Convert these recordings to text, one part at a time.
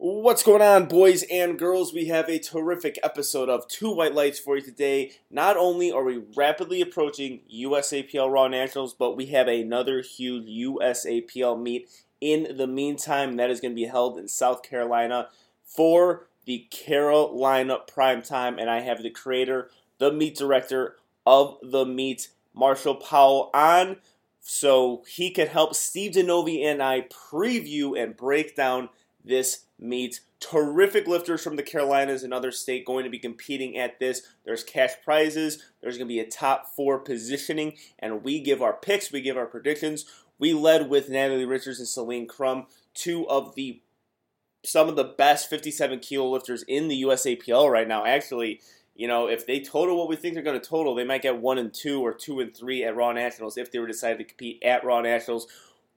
What's going on, boys and girls? We have a terrific episode of Two White Lights for you today. Not only are we rapidly approaching USAPL Raw Nationals, but we have another huge USAPL meet in the meantime. That is going to be held in South Carolina for the Carolina Prime Time, and I have the creator, the meet director of the meet, Marshall Powell, on so he can help Steve DeNovi and I preview and break down this meet. Terrific lifters from the Carolinas, and other state, going to be competing at this. There's cash prizes. There's going to be a top four positioning, and we give our picks. We give our predictions. We led with Natalie Richards and Celine Crum, two of the some of the best 57 kilo lifters in the USAPL right now. Actually, you know, if they total what we think they're going to total, they might get one and two or two and three at Raw Nationals if they were decided to compete at Raw Nationals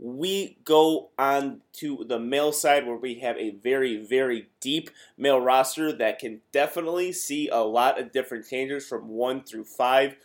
we go on to the male side where we have a very, very deep male roster that can definitely see a lot of different changes from one through five.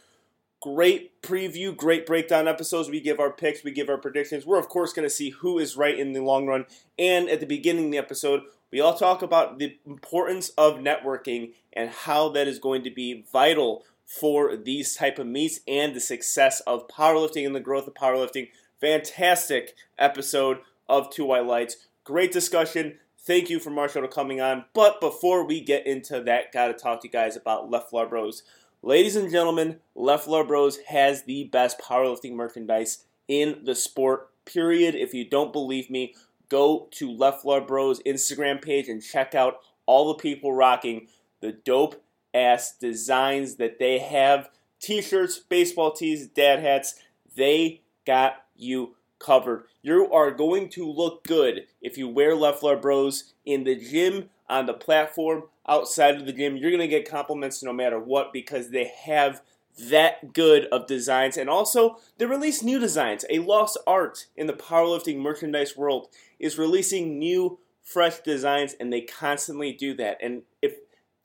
Great preview, great breakdown episodes. We give our picks, we give our predictions. We're, of course, going to see who is right in the long run. And at the beginning of the episode, we all talk about the importance of networking and how that is going to be vital for these type of meets and the success of powerlifting and the growth of powerlifting Fantastic episode of Two White Lights. Great discussion. Thank you for Marshall coming on. But before we get into that, gotta talk to you guys about Leflar Bros. Ladies and gentlemen, Leflar Bros has the best powerlifting merchandise in the sport, period. If you don't believe me, go to Leflar Bros Instagram page and check out all the people rocking the dope ass designs that they have. T shirts, baseball tees, dad hats. They got you covered. You are going to look good if you wear Leflar Bros in the gym, on the platform, outside of the gym. You're going to get compliments no matter what because they have that good of designs. And also, they release new designs. A lost art in the powerlifting merchandise world is releasing new, fresh designs, and they constantly do that. And if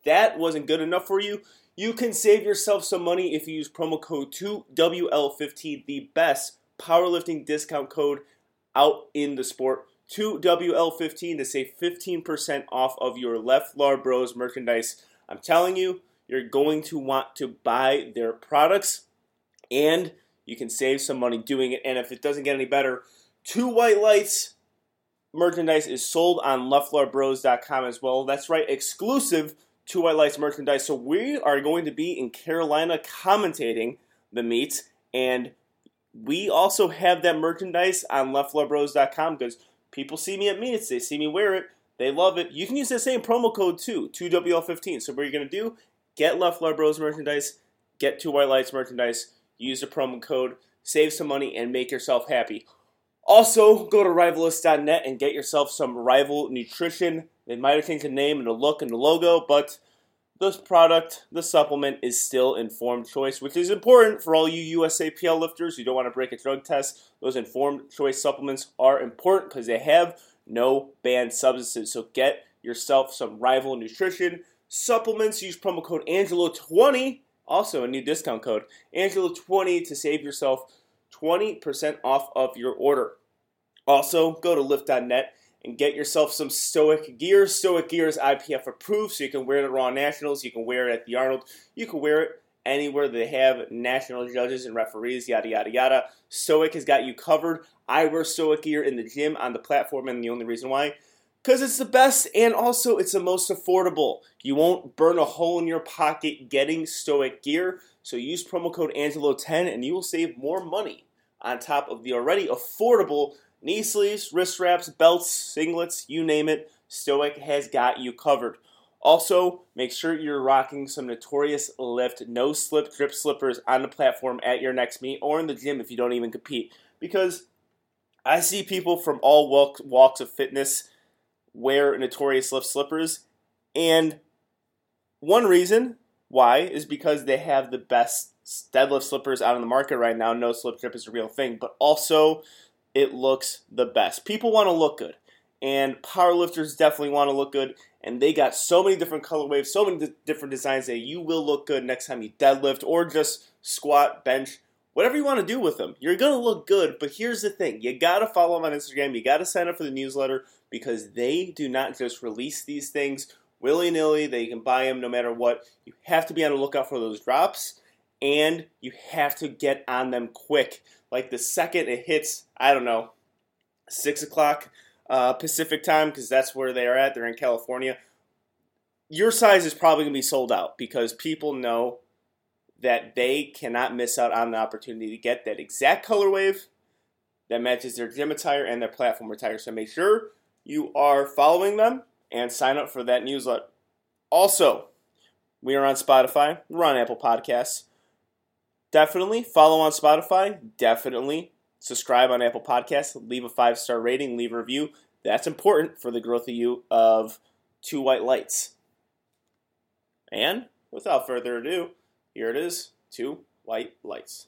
that wasn't good enough for you, you can save yourself some money if you use promo code 2WL15, the best powerlifting discount code out in the sport. 2WL15 to save 15% off of your Leflar Bros merchandise. I'm telling you, you're going to want to buy their products and you can save some money doing it. And if it doesn't get any better, Two White Lights merchandise is sold on leftlarbros.com as well. That's right, exclusive Two White Lights merchandise. So we are going to be in Carolina commentating the meets and we also have that merchandise on leftlorebros.com because people see me at meets, they see me wear it, they love it. You can use the same promo code too, 2WL15. So what are you're going to do, get Left Bros merchandise, get Two White Lights merchandise, use the promo code, save some money, and make yourself happy. Also, go to rivalist.net and get yourself some rival nutrition. They might have changed the name and the look and the logo, but this product, the supplement, is still informed choice, which is important for all you USAPL lifters who don't want to break a drug test. Those informed choice supplements are important because they have no banned substances. So get yourself some rival nutrition supplements. Use promo code Angelo20, also a new discount code, Angelo20 to save yourself 20% off of your order. Also, go to lift.net and get yourself some Stoic gear. Stoic gear is IPF approved, so you can wear it at Raw Nationals, you can wear it at the Arnold, you can wear it anywhere they have national judges and referees, yada yada yada. Stoic has got you covered. I wear Stoic gear in the gym on the platform, and the only reason why. Because it's the best and also it's the most affordable. You won't burn a hole in your pocket getting Stoic gear. So use promo code Angelo10 and you will save more money on top of the already affordable Knee sleeves, wrist wraps, belts, singlets, you name it, Stoic has got you covered. Also, make sure you're rocking some notorious lift, no slip drip slippers on the platform at your next meet or in the gym if you don't even compete. Because I see people from all walks of fitness wear notorious lift slippers, and one reason why is because they have the best deadlift slippers out on the market right now. No slip drip is a real thing, but also it looks the best. People want to look good, and powerlifters definitely want to look good. And they got so many different colorways, so many d- different designs that you will look good next time you deadlift or just squat, bench, whatever you want to do with them. You're gonna look good. But here's the thing: you gotta follow them on Instagram. You gotta sign up for the newsletter. because they do not just release these things willy nilly. They can buy them no matter what. You have to be on the lookout for those drops, and you have to get on them quick. Like the second it hits, I don't know, six o'clock uh, Pacific time, because that's where they're at. They're in California. Your size is probably going to be sold out because people know that they cannot miss out on the opportunity to get that exact color wave that matches their gym attire and their platform attire. So make sure you are following them and sign up for that newsletter. Also, we are on Spotify, we're on Apple Podcasts. Definitely follow on Spotify. Definitely subscribe on Apple Podcasts. Leave a five star rating, leave a review. That's important for the growth of you of Two White Lights. And without further ado, here it is Two White Lights.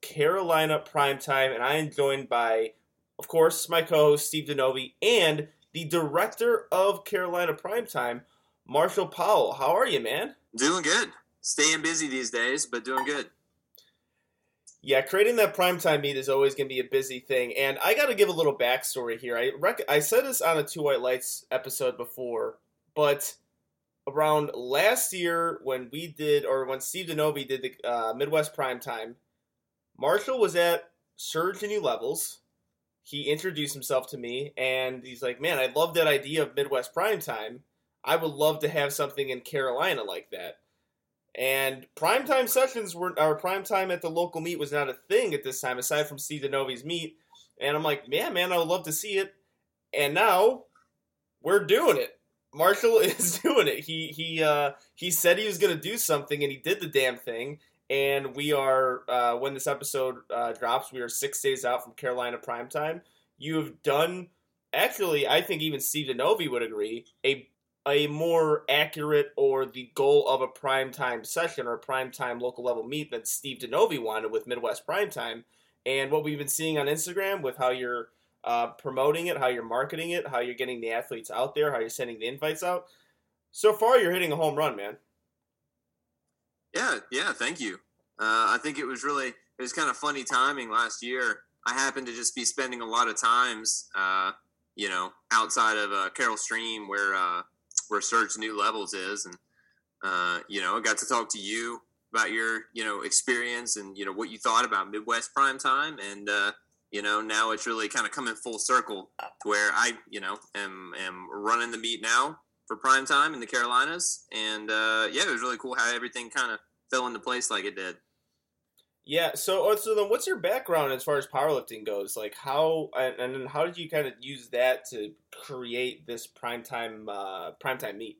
Carolina Primetime, and I am joined by, of course, my co-host Steve Denovi and the director of Carolina Primetime, Marshall Powell. How are you, man? Doing good staying busy these days, but doing good. Yeah, creating that primetime meet is always going to be a busy thing, and I got to give a little backstory here. I rec- I said this on a Two White Lights episode before, but around last year when we did, or when Steve Denovi did the uh, Midwest Primetime, Marshall was at Surge to New Levels. He introduced himself to me, and he's like, "Man, I love that idea of Midwest Primetime. I would love to have something in Carolina like that." And primetime sessions were our primetime at the local meet was not a thing at this time, aside from Steve Denovi's meet. And I'm like, man, man, I would love to see it. And now we're doing it. Marshall is doing it. He he uh, he said he was going to do something, and he did the damn thing. And we are uh, when this episode uh, drops, we are six days out from Carolina primetime. You have done actually, I think even Steve Denovi would agree, a a more accurate or the goal of a primetime session or a primetime local level meet that Steve Denovi wanted with Midwest Primetime. And what we've been seeing on Instagram with how you're uh, promoting it, how you're marketing it, how you're getting the athletes out there, how you're sending the invites out. So far, you're hitting a home run, man. Yeah, yeah, thank you. Uh, I think it was really, it was kind of funny timing last year. I happened to just be spending a lot of times, uh, you know, outside of uh, Carol Stream where, uh, where Surge New Levels is, and uh, you know, I got to talk to you about your you know experience and you know what you thought about Midwest Prime Time, and uh, you know now it's really kind of coming full circle to where I you know am am running the meet now for prime time in the Carolinas, and uh, yeah, it was really cool how everything kind of fell into place like it did. Yeah. So, uh, so then, what's your background as far as powerlifting goes? Like, how and, and then how did you kind of use that to create this primetime uh, primetime meet?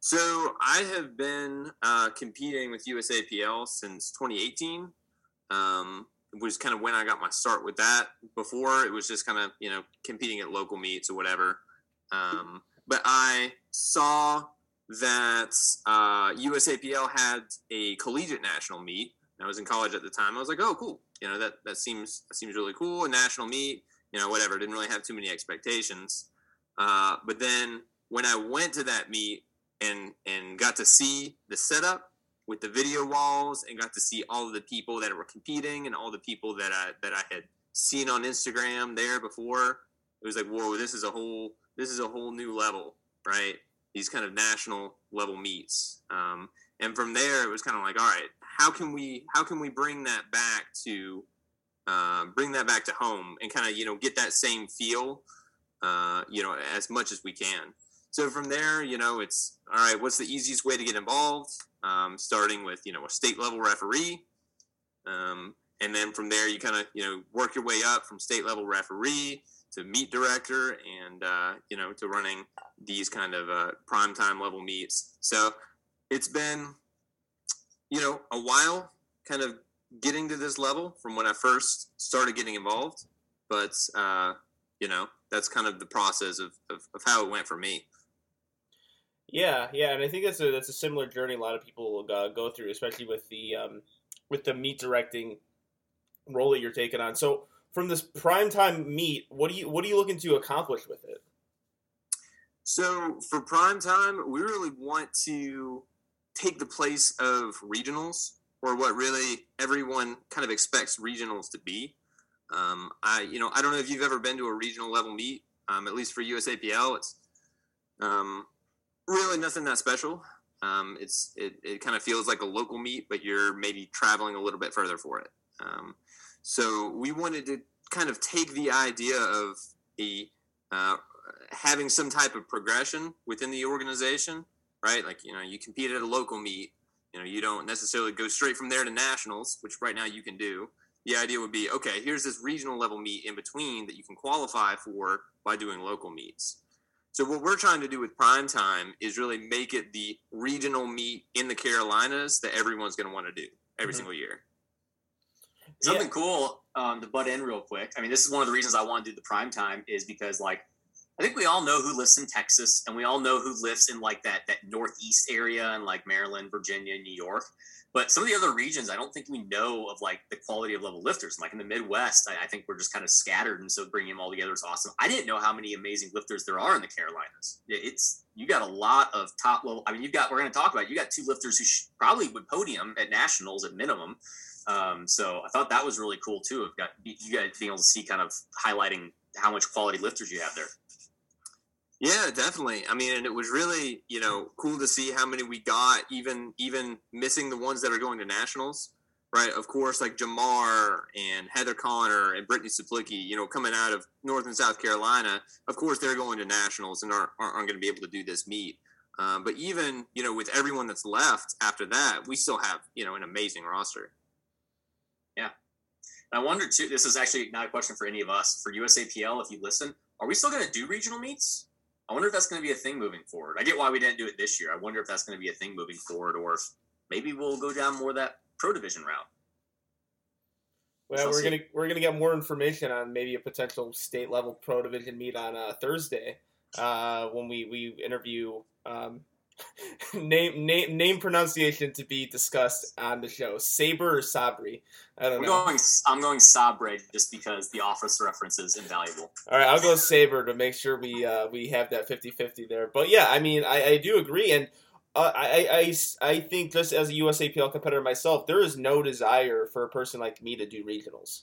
So, I have been uh, competing with USAPL since 2018. Um, was kind of when I got my start with that. Before it was just kind of you know competing at local meets or whatever. Um, but I saw that uh, USAPL had a collegiate national meet I was in college at the time. I was like, oh, cool. You know, that, that seems that seems really cool. A national meet, you know, whatever. Didn't really have too many expectations. Uh, but then when I went to that meet and and got to see the setup with the video walls and got to see all of the people that were competing and all the people that I that I had seen on Instagram there before, it was like, whoa, this is a whole this is a whole new level, right? These kind of national level meets. Um, and from there, it was kind of like, all right, how can we how can we bring that back to uh, bring that back to home and kind of you know get that same feel uh, you know as much as we can. So from there you know it's all right what's the easiest way to get involved? Um, starting with you know a state level referee. Um, and then from there you kind of you know work your way up from state level referee to meet director and uh, you know to running these kind of uh, prime time level meets. So it's been you know a while kind of getting to this level from when I first started getting involved, but uh, you know that's kind of the process of, of, of how it went for me. Yeah, yeah, and I think that's a that's a similar journey a lot of people uh, go through, especially with the um, with the meet directing role that you're taking on. So, from this primetime meet, what do you what are you looking to accomplish with it? So, for prime time, we really want to take the place of regionals, or what really everyone kind of expects regionals to be. Um, I, you know, I don't know if you've ever been to a regional level meet. Um, at least for USAPL, it's um, really nothing that special. Um, it's it, it kind of feels like a local meet, but you're maybe traveling a little bit further for it. So we wanted to kind of take the idea of a uh, having some type of progression within the organization, right? Like you know, you compete at a local meet. You know, you don't necessarily go straight from there to nationals, which right now you can do. The idea would be okay. Here's this regional level meet in between that you can qualify for by doing local meets. So what we're trying to do with prime time is really make it the regional meet in the Carolinas that everyone's going to want to do every mm-hmm. single year. Something yeah. cool um, to butt in real quick. I mean, this is one of the reasons I want to do the prime time is because like I think we all know who lives in Texas and we all know who lives in like that that northeast area and like Maryland, Virginia, New York. But some of the other regions, I don't think we know of like the quality of level lifters. Like in the Midwest, I, I think we're just kind of scattered, and so bringing them all together is awesome. I didn't know how many amazing lifters there are in the Carolinas. It's you got a lot of top level. I mean, you've got we're going to talk about. You got two lifters who sh- probably would podium at nationals at minimum. Um, so I thought that was really cool too. I've got you guys being able to see kind of highlighting how much quality lifters you have there. Yeah, definitely. I mean, and it was really, you know, cool to see how many we got, even even missing the ones that are going to nationals, right? Of course, like Jamar and Heather Connor and Brittany Suplicki, you know, coming out of North and South Carolina. Of course, they're going to nationals and aren't, aren't going to be able to do this meet. Um, but even, you know, with everyone that's left after that, we still have, you know, an amazing roster. I wonder too, this is actually not a question for any of us. For USAPL, if you listen, are we still going to do regional meets? I wonder if that's going to be a thing moving forward. I get why we didn't do it this year. I wonder if that's going to be a thing moving forward, or if maybe we'll go down more that pro division route. Well, we're gonna we're gonna get more information on maybe a potential state level pro division meet on uh, Thursday uh, when we we interview um, name name name pronunciation to be discussed on the show. Saber or Sabri? I don't I'm know. Going, I'm going Sabre just because the office reference is invaluable. All right, I'll go Saber to make sure we uh, we have that 50-50 there. But yeah, I mean, I, I do agree, and uh, I, I I think just as a USAPL competitor myself, there is no desire for a person like me to do regionals,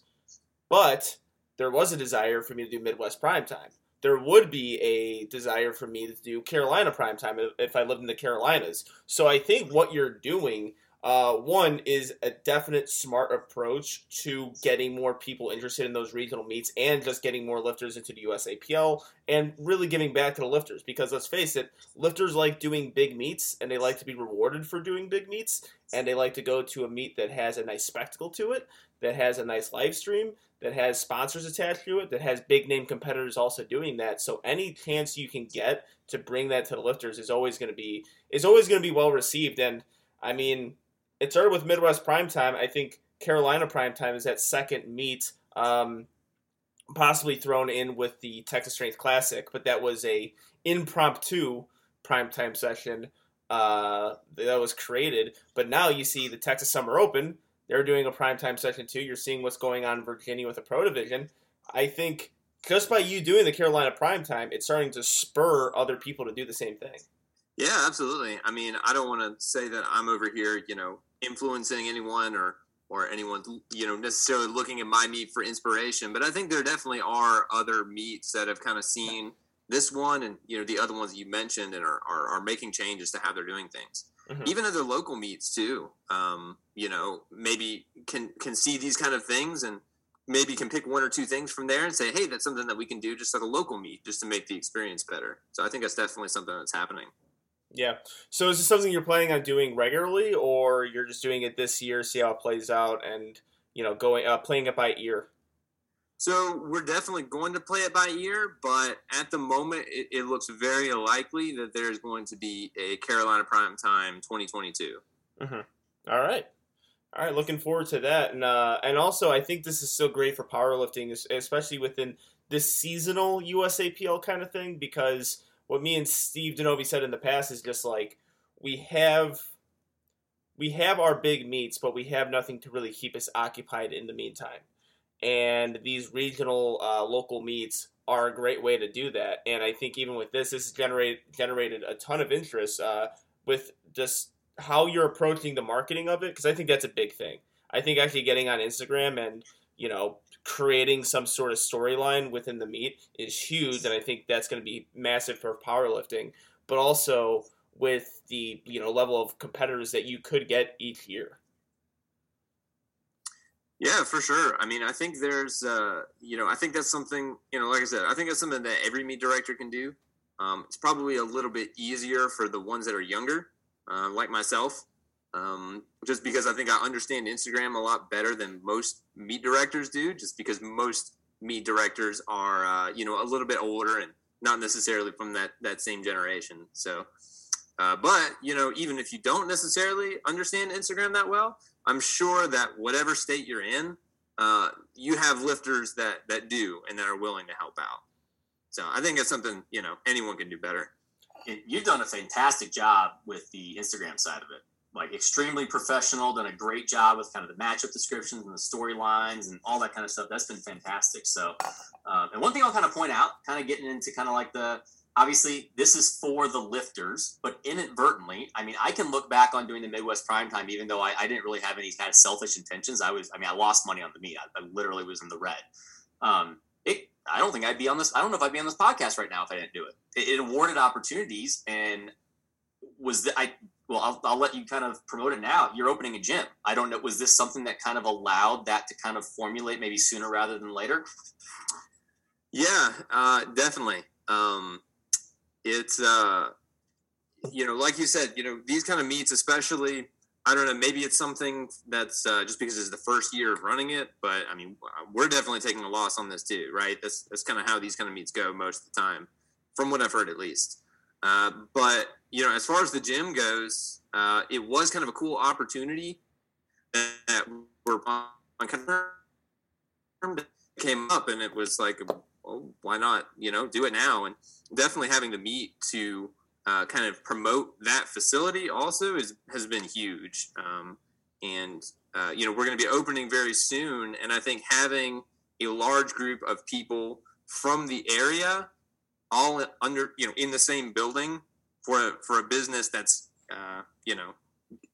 but there was a desire for me to do Midwest Prime Time there would be a desire for me to do Carolina primetime if I lived in the Carolinas. So I think what you're doing, uh, one, is a definite smart approach to getting more people interested in those regional meets and just getting more lifters into the USAPL and really giving back to the lifters. Because let's face it, lifters like doing big meets and they like to be rewarded for doing big meets and they like to go to a meet that has a nice spectacle to it, that has a nice live stream, that has sponsors attached to it, that has big name competitors also doing that. So any chance you can get to bring that to the lifters is always going to be is always going to be well received. And I mean, it started with Midwest Primetime. I think Carolina Primetime is that second meet, um, possibly thrown in with the Texas Strength Classic, but that was a impromptu primetime session uh, that was created. But now you see the Texas Summer Open they're doing a primetime session too. You're seeing what's going on in Virginia with the Pro Division. I think just by you doing the Carolina primetime, it's starting to spur other people to do the same thing. Yeah, absolutely. I mean, I don't want to say that I'm over here, you know, influencing anyone or or anyone, you know, necessarily looking at my meet for inspiration, but I think there definitely are other meets that have kind of seen this one and you know the other ones you mentioned and are, are, are making changes to how they're doing things mm-hmm. even other local meets too. Um, you know, maybe can can see these kind of things and maybe can pick one or two things from there and say, hey, that's something that we can do just at a local meet, just to make the experience better. So I think that's definitely something that's happening. Yeah. So is this something you're planning on doing regularly, or you're just doing it this year, see how it plays out, and you know, going uh, playing it by ear? So we're definitely going to play it by ear, but at the moment, it, it looks very likely that there's going to be a Carolina Prime Time 2022. Mm-hmm. All right. All right, looking forward to that, and uh, and also I think this is so great for powerlifting, especially within this seasonal USAPL kind of thing. Because what me and Steve Denovi said in the past is just like we have we have our big meets, but we have nothing to really keep us occupied in the meantime. And these regional uh, local meets are a great way to do that. And I think even with this, this has generated generated a ton of interest uh, with just how you're approaching the marketing of it because I think that's a big thing. I think actually getting on Instagram and you know creating some sort of storyline within the meet is huge, and I think that's going to be massive for powerlifting. But also with the you know level of competitors that you could get each year. Yeah, for sure. I mean, I think there's, uh, you know, I think that's something, you know, like I said, I think that's something that every meet director can do. Um, it's probably a little bit easier for the ones that are younger uh, like myself, um, just because I think I understand Instagram a lot better than most meet directors do, just because most meet directors are, uh, you know, a little bit older and not necessarily from that, that same generation. So, uh, but, you know, even if you don't necessarily understand Instagram that well, I'm sure that whatever state you're in, uh, you have lifters that, that do and that are willing to help out. So I think it's something, you know, anyone can do better you've done a fantastic job with the Instagram side of it. Like extremely professional, done a great job with kind of the matchup descriptions and the storylines and all that kind of stuff. That's been fantastic. So, um, and one thing I'll kind of point out, kind of getting into kind of like the obviously this is for the lifters, but inadvertently, I mean, I can look back on doing the Midwest Prime Time, even though I, I didn't really have any kind of selfish intentions. I was, I mean, I lost money on the meet. I, I literally was in the red. Um, it, I don't think I'd be on this. I don't know if I'd be on this podcast right now if I didn't do it. It, it awarded opportunities and was that I. Well, I'll, I'll let you kind of promote it now. You're opening a gym. I don't know. Was this something that kind of allowed that to kind of formulate maybe sooner rather than later? Yeah, uh, definitely. Um, it's uh, you know, like you said, you know, these kind of meets, especially I don't know. Maybe it's something that's uh, just because it's the first year of running it. But I mean, we're definitely taking a loss on this too, right? That's that's kind of how these kind of meets go most of the time, from what I've heard at least. Uh, but you know, as far as the gym goes, uh, it was kind of a cool opportunity that we're on came up, and it was like, well, why not? You know, do it now, and definitely having the meet to uh, kind of promote that facility also is has been huge. Um, and uh, you know we're going to be opening very soon, and I think having a large group of people from the area all under you know in the same building for a, for a business that's uh, you know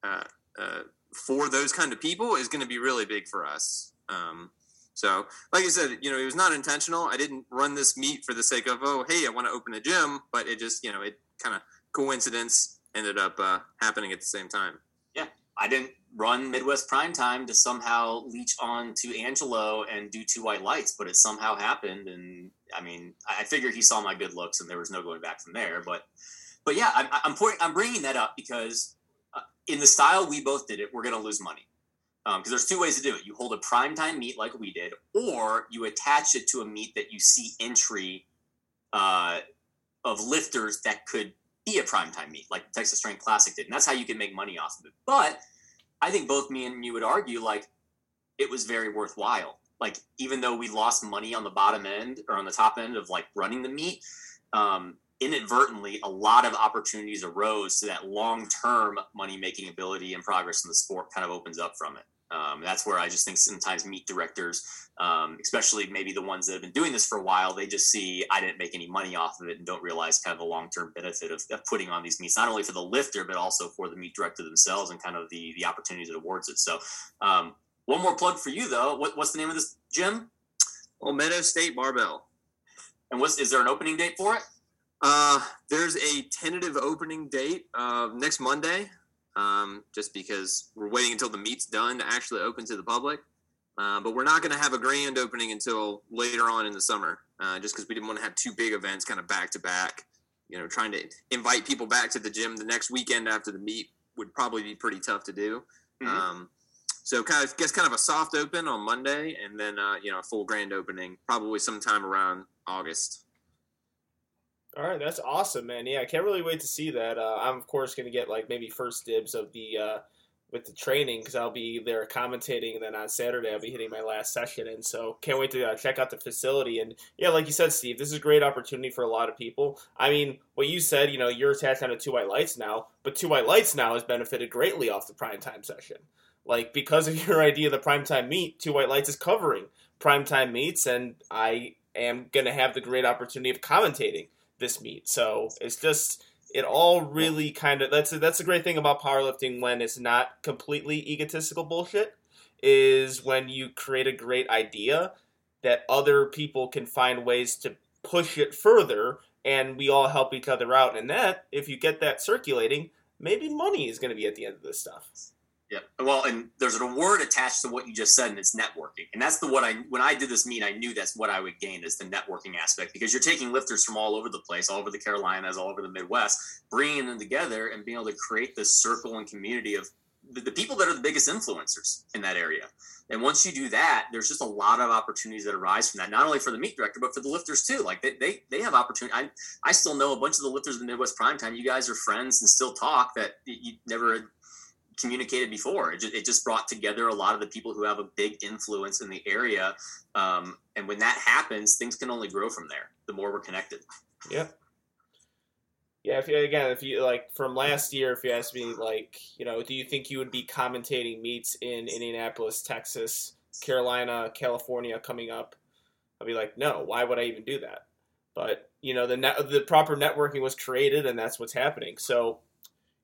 uh, uh, for those kind of people is going to be really big for us. Um, so, like I said, you know, it was not intentional. I didn't run this meet for the sake of, oh, hey, I want to open a gym, but it just, you know, it kind of coincidence ended up uh, happening at the same time. Yeah, I didn't run Midwest Prime Time to somehow leech on to Angelo and do two white lights, but it somehow happened. And I mean, I figured he saw my good looks, and there was no going back from there. But, but yeah, I'm I'm, point, I'm bringing that up because uh, in the style we both did it, we're going to lose money because um, there's two ways to do it. You hold a primetime meet like we did, or you attach it to a meet that you see entry uh, of lifters that could be a primetime meet, like Texas Strength Classic did, and that's how you can make money off of it. But I think both me and you would argue like it was very worthwhile. Like even though we lost money on the bottom end or on the top end of like running the meet, um, inadvertently a lot of opportunities arose so that long term money making ability and progress in the sport kind of opens up from it. Um, that's where I just think sometimes meet directors, um, especially maybe the ones that have been doing this for a while, they just see I didn't make any money off of it and don't realize kind of the long term benefit of, of, putting on these meets, not only for the lifter but also for the meet director themselves and kind of the the opportunities it awards it. So, um, one more plug for you though. What, what's the name of this gym? Meadow State Barbell. And what's is there an opening date for it? Uh, there's a tentative opening date uh, next Monday um, just because we're waiting until the meet's done to actually open to the public. Uh, but we're not going to have a grand opening until later on in the summer, uh, just because we didn't want to have two big events kind of back to back. You know, trying to invite people back to the gym the next weekend after the meet would probably be pretty tough to do. Mm-hmm. Um, So kind of guess kind of a soft open on Monday, and then uh, you know a full grand opening probably sometime around August. All right, that's awesome, man. Yeah, I can't really wait to see that. Uh, I'm of course going to get like maybe first dibs of the uh, with the training because I'll be there commentating, and then on Saturday I'll be hitting my last session. And so can't wait to uh, check out the facility. And yeah, like you said, Steve, this is a great opportunity for a lot of people. I mean, what you said, you know, you're attached on to two white lights now, but two white lights now has benefited greatly off the prime time session. Like because of your idea of the prime time meet, two white lights is covering prime time meets, and I am going to have the great opportunity of commentating this meet. So it's just it all really kind of that's that's a great thing about powerlifting when it's not completely egotistical bullshit is when you create a great idea that other people can find ways to push it further and we all help each other out and that if you get that circulating maybe money is going to be at the end of this stuff yeah. Well, and there's an award attached to what you just said, and it's networking. And that's the what I when I did this meet, I knew that's what I would gain is the networking aspect because you're taking lifters from all over the place, all over the Carolinas, all over the Midwest, bringing them together and being able to create this circle and community of the, the people that are the biggest influencers in that area. And once you do that, there's just a lot of opportunities that arise from that, not only for the meet director, but for the lifters too. Like they, they, they have opportunity. I, I still know a bunch of the lifters in the Midwest Prime Time. You guys are friends and still talk that you never communicated before. It just, it just, brought together a lot of the people who have a big influence in the area. Um, and when that happens, things can only grow from there. The more we're connected. Yeah. Yeah. If you, again, if you like from last year, if you asked me, like, you know, do you think you would be commentating meets in Indianapolis, Texas, Carolina, California coming up? I'd be like, no. Why would I even do that? But you know, the net, the proper networking was created, and that's what's happening. So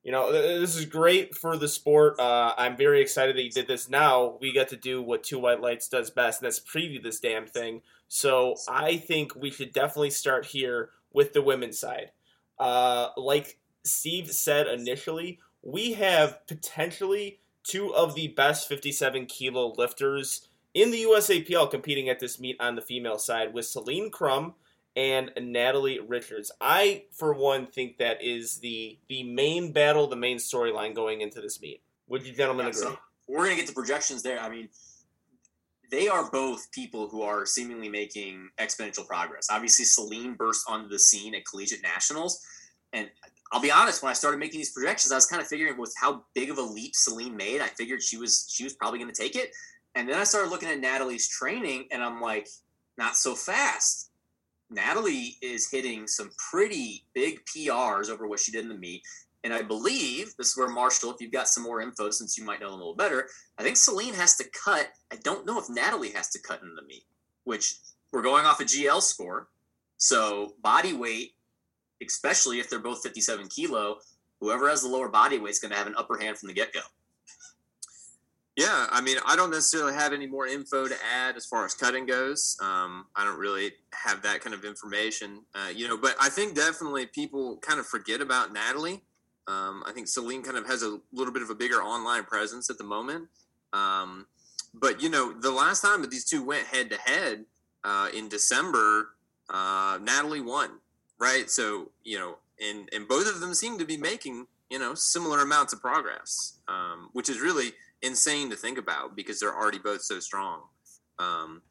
you know, this is great for the sport. Uh, I'm very excited that you did this. Now we get to do what Two White Lights does best, and that's preview this damn thing. So I think we should definitely start here with the women's side. Uh, like Steve said initially, we have potentially two of the best 57 kilo lifters in the USAPL competing at this meet on the female side with Celine Crum and Natalie Richards. I, for one, think that is the the main battle, the main storyline going into this meet. Would you gentlemen yeah, agree? So we're gonna get the projections there. I mean, they are both people who are seemingly making exponential progress. Obviously, Celine burst onto the scene at collegiate nationals, and I'll be honest. When I started making these projections, I was kind of figuring with how big of a leap Celine made, I figured she was she was probably going to take it. And then I started looking at Natalie's training, and I'm like, not so fast Natalie is hitting some pretty big PRs over what she did in the meet. And I believe this is where Marshall, if you've got some more info, since you might know a little better, I think Celine has to cut. I don't know if Natalie has to cut in the meet, which we're going off a GL score. So body weight, especially if they're both 57 kilo, whoever has the lower body weight is going to have an upper hand from the get go. Yeah, I mean, I don't necessarily have any more info to add as far as cutting goes. Um, I don't really have that kind of information, uh, you know. But I think definitely people kind of forget about Natalie. Um, I think Celine kind of has a little bit of a bigger online presence at the moment. Um, but you know, the last time that these two went head to head in December, uh, Natalie won, right? So you know, and and both of them seem to be making you know similar amounts of progress, um, which is really insane to think about because they're already both so strong. Um,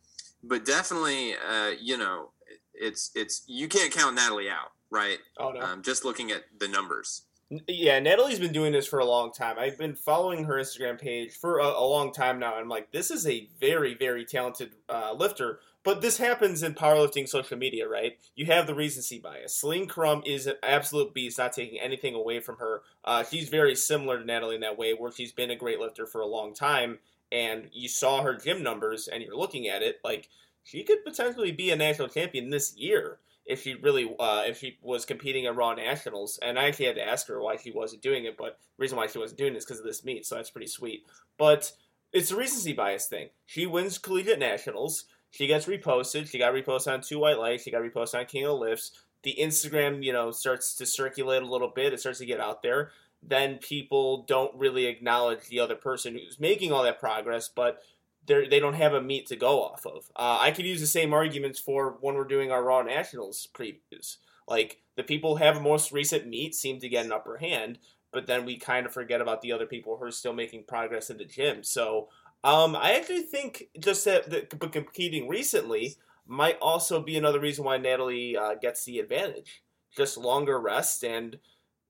but definitely, uh, you know, it's it's you can't count Natalie out, right? Oh no. Um, just looking at the numbers. Yeah, Natalie's been doing this for a long time. I've been following her Instagram page for a, a long time now. I'm like, this is a very, very talented uh, lifter but this happens in powerlifting social media, right? You have the recency bias. Celine Crum is an absolute beast, not taking anything away from her. Uh, she's very similar to Natalie in that way, where she's been a great lifter for a long time, and you saw her gym numbers, and you're looking at it like she could potentially be a national champion this year if she really uh, if she was competing at Raw Nationals. And I actually had to ask her why she wasn't doing it, but the reason why she wasn't doing it is because of this meet, so that's pretty sweet. But it's a recency bias thing. She wins collegiate nationals. She gets reposted. She got reposted on Two White Lights. She got reposted on King of Lifts. The Instagram, you know, starts to circulate a little bit. It starts to get out there. Then people don't really acknowledge the other person who's making all that progress, but they they don't have a meet to go off of. Uh, I could use the same arguments for when we're doing our Raw Nationals previews. Like the people have most recent meet seem to get an upper hand, but then we kind of forget about the other people who are still making progress in the gym. So Um, I actually think just that, that competing recently might also be another reason why Natalie uh, gets the advantage. Just longer rest, and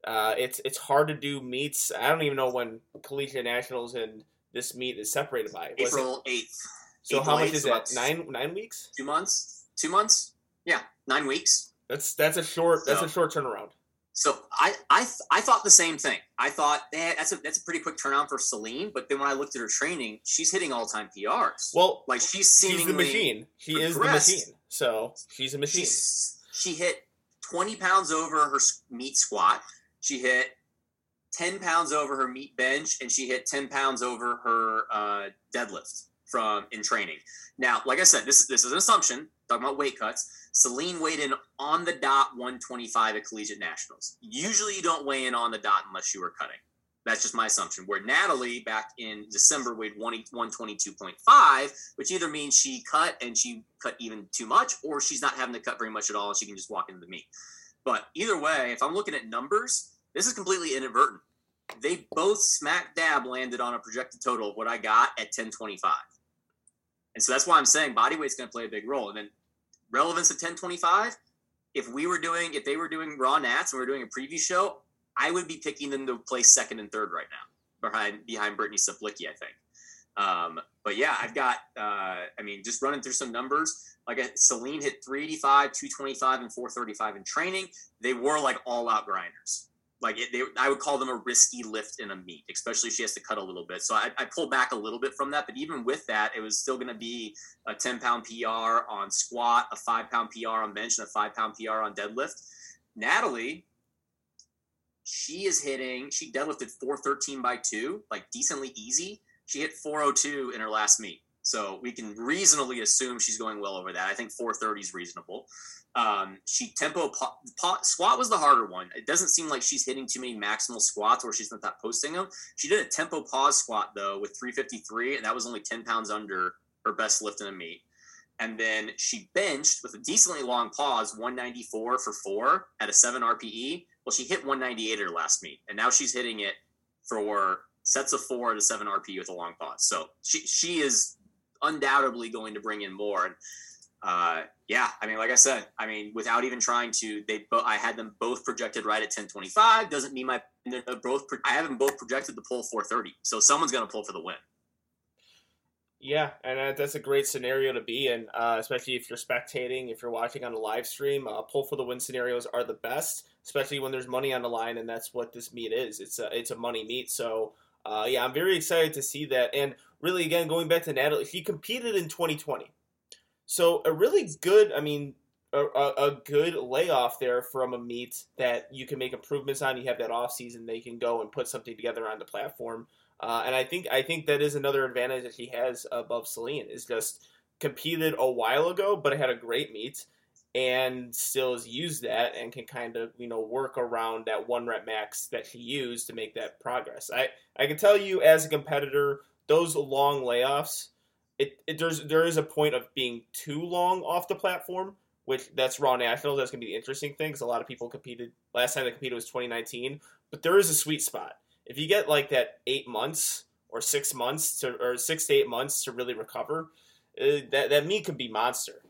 uh, it's it's hard to do meets. I don't even know when collegiate nationals and this meet is separated by. Was April eighth. So April how much 8th, is that? Nine nine weeks? Two months? Two months? Yeah, nine weeks. That's that's a short so, that's a short turnaround. So I I I thought the same thing. I thought eh, that's a that's a pretty quick turnaround for Celine. But then when I looked at her training, she's hitting all time PRs. Well, like she's seemingly she's the machine. She is the machine. So she's a machine. She's, she hit twenty pounds over her meet squat. She hit ten pounds over her meet bench, and she hit ten pounds over her uh, deadlift from in training. Now, like I said, this is this is an assumption. Talking about weight cuts Celine weighed in on the dot 125 at collegiate nationals. Usually you don't weigh in on the dot unless you were cutting. That's just my assumption. Where Natalie back in December weighed 122.5, which either means she cut and she cut even too much, or she's not having to cut very much at all and she can just walk into the meet. But either way, if I'm looking at numbers, this is completely inadvertent. They both smack dab landed on a projected total of what I got at 1025. And so that's why I'm saying body weight's going to play a big role. And then relevance of 1025 if we were doing if they were doing raw nats and we are doing a preview show i would be picking them to place second and third right now behind behind brittany Saplicki, i think. Um, but yeah i've got uh, i mean just running through some numbers. Like celine hit 385 225 and 435 in training. They were like all out grinders like it, they, I would call them a risky lift in a meet, especially if she has to cut a little bit. So I, I pulled back a little bit from that, but even with that, it was still going to be a 10 pound PR on squat, a five pound PR on bench, and a five pound PR on deadlift. Natalie, she is hitting, she deadlifted 413 by two, like decently easy. She hit 402 in her last meet. So we can reasonably assume she's going well over that. I think 430 is reasonable. Um, she tempo squat was the harder one. It doesn't seem like she's hitting too many maximal squats or she's not that posting them. She did a tempo pause squat though with 353, and that was only 10 pounds under her best lift in a meet. And then she benched with a decently long pause, 194 for four at a seven RPE. Well, she hit 198 at her last meet, and now she's hitting it for sets of four at a seven RPE with a long pause. So she she is undoubtedly going to bring in more. And uh, yeah, I mean, like I said, I mean, without even trying to, they I had them both projected right at 1025. Doesn't mean my, both, I have them both projected to pull 430. So someone's going to pull for the win. Yeah, and that's a great scenario to be in, uh, especially if you're spectating, if you're watching on a live stream. Uh, pull for the win scenarios are the best, especially when there's money on the line, and that's what this meet is. It's a it's a money meet, so uh, yeah, I'm very excited to see that. And really, again, going back to Natalie, she competed in 2020. So a really good, I mean, a, a, good layoff there from a meet that you can make improvements on. You have that off season, they can go and put something together on the platform. Uh, and I think I think that is another advantage that she has above Celine is just competed a while ago, but had a great meet and still has used that and can kind of you know work around that one rep max that she used to make that progress. I I can tell you as a competitor, those long layoffs it, it there's there is a point of being too long off the platform, which that's Raw Nationals. That's gonna be the interesting thing because a lot of people competed last time they competed was 2019, but there is a sweet spot. If you get like that eight months or six months to or six to eight months to really recover, uh, that that meet could be monster.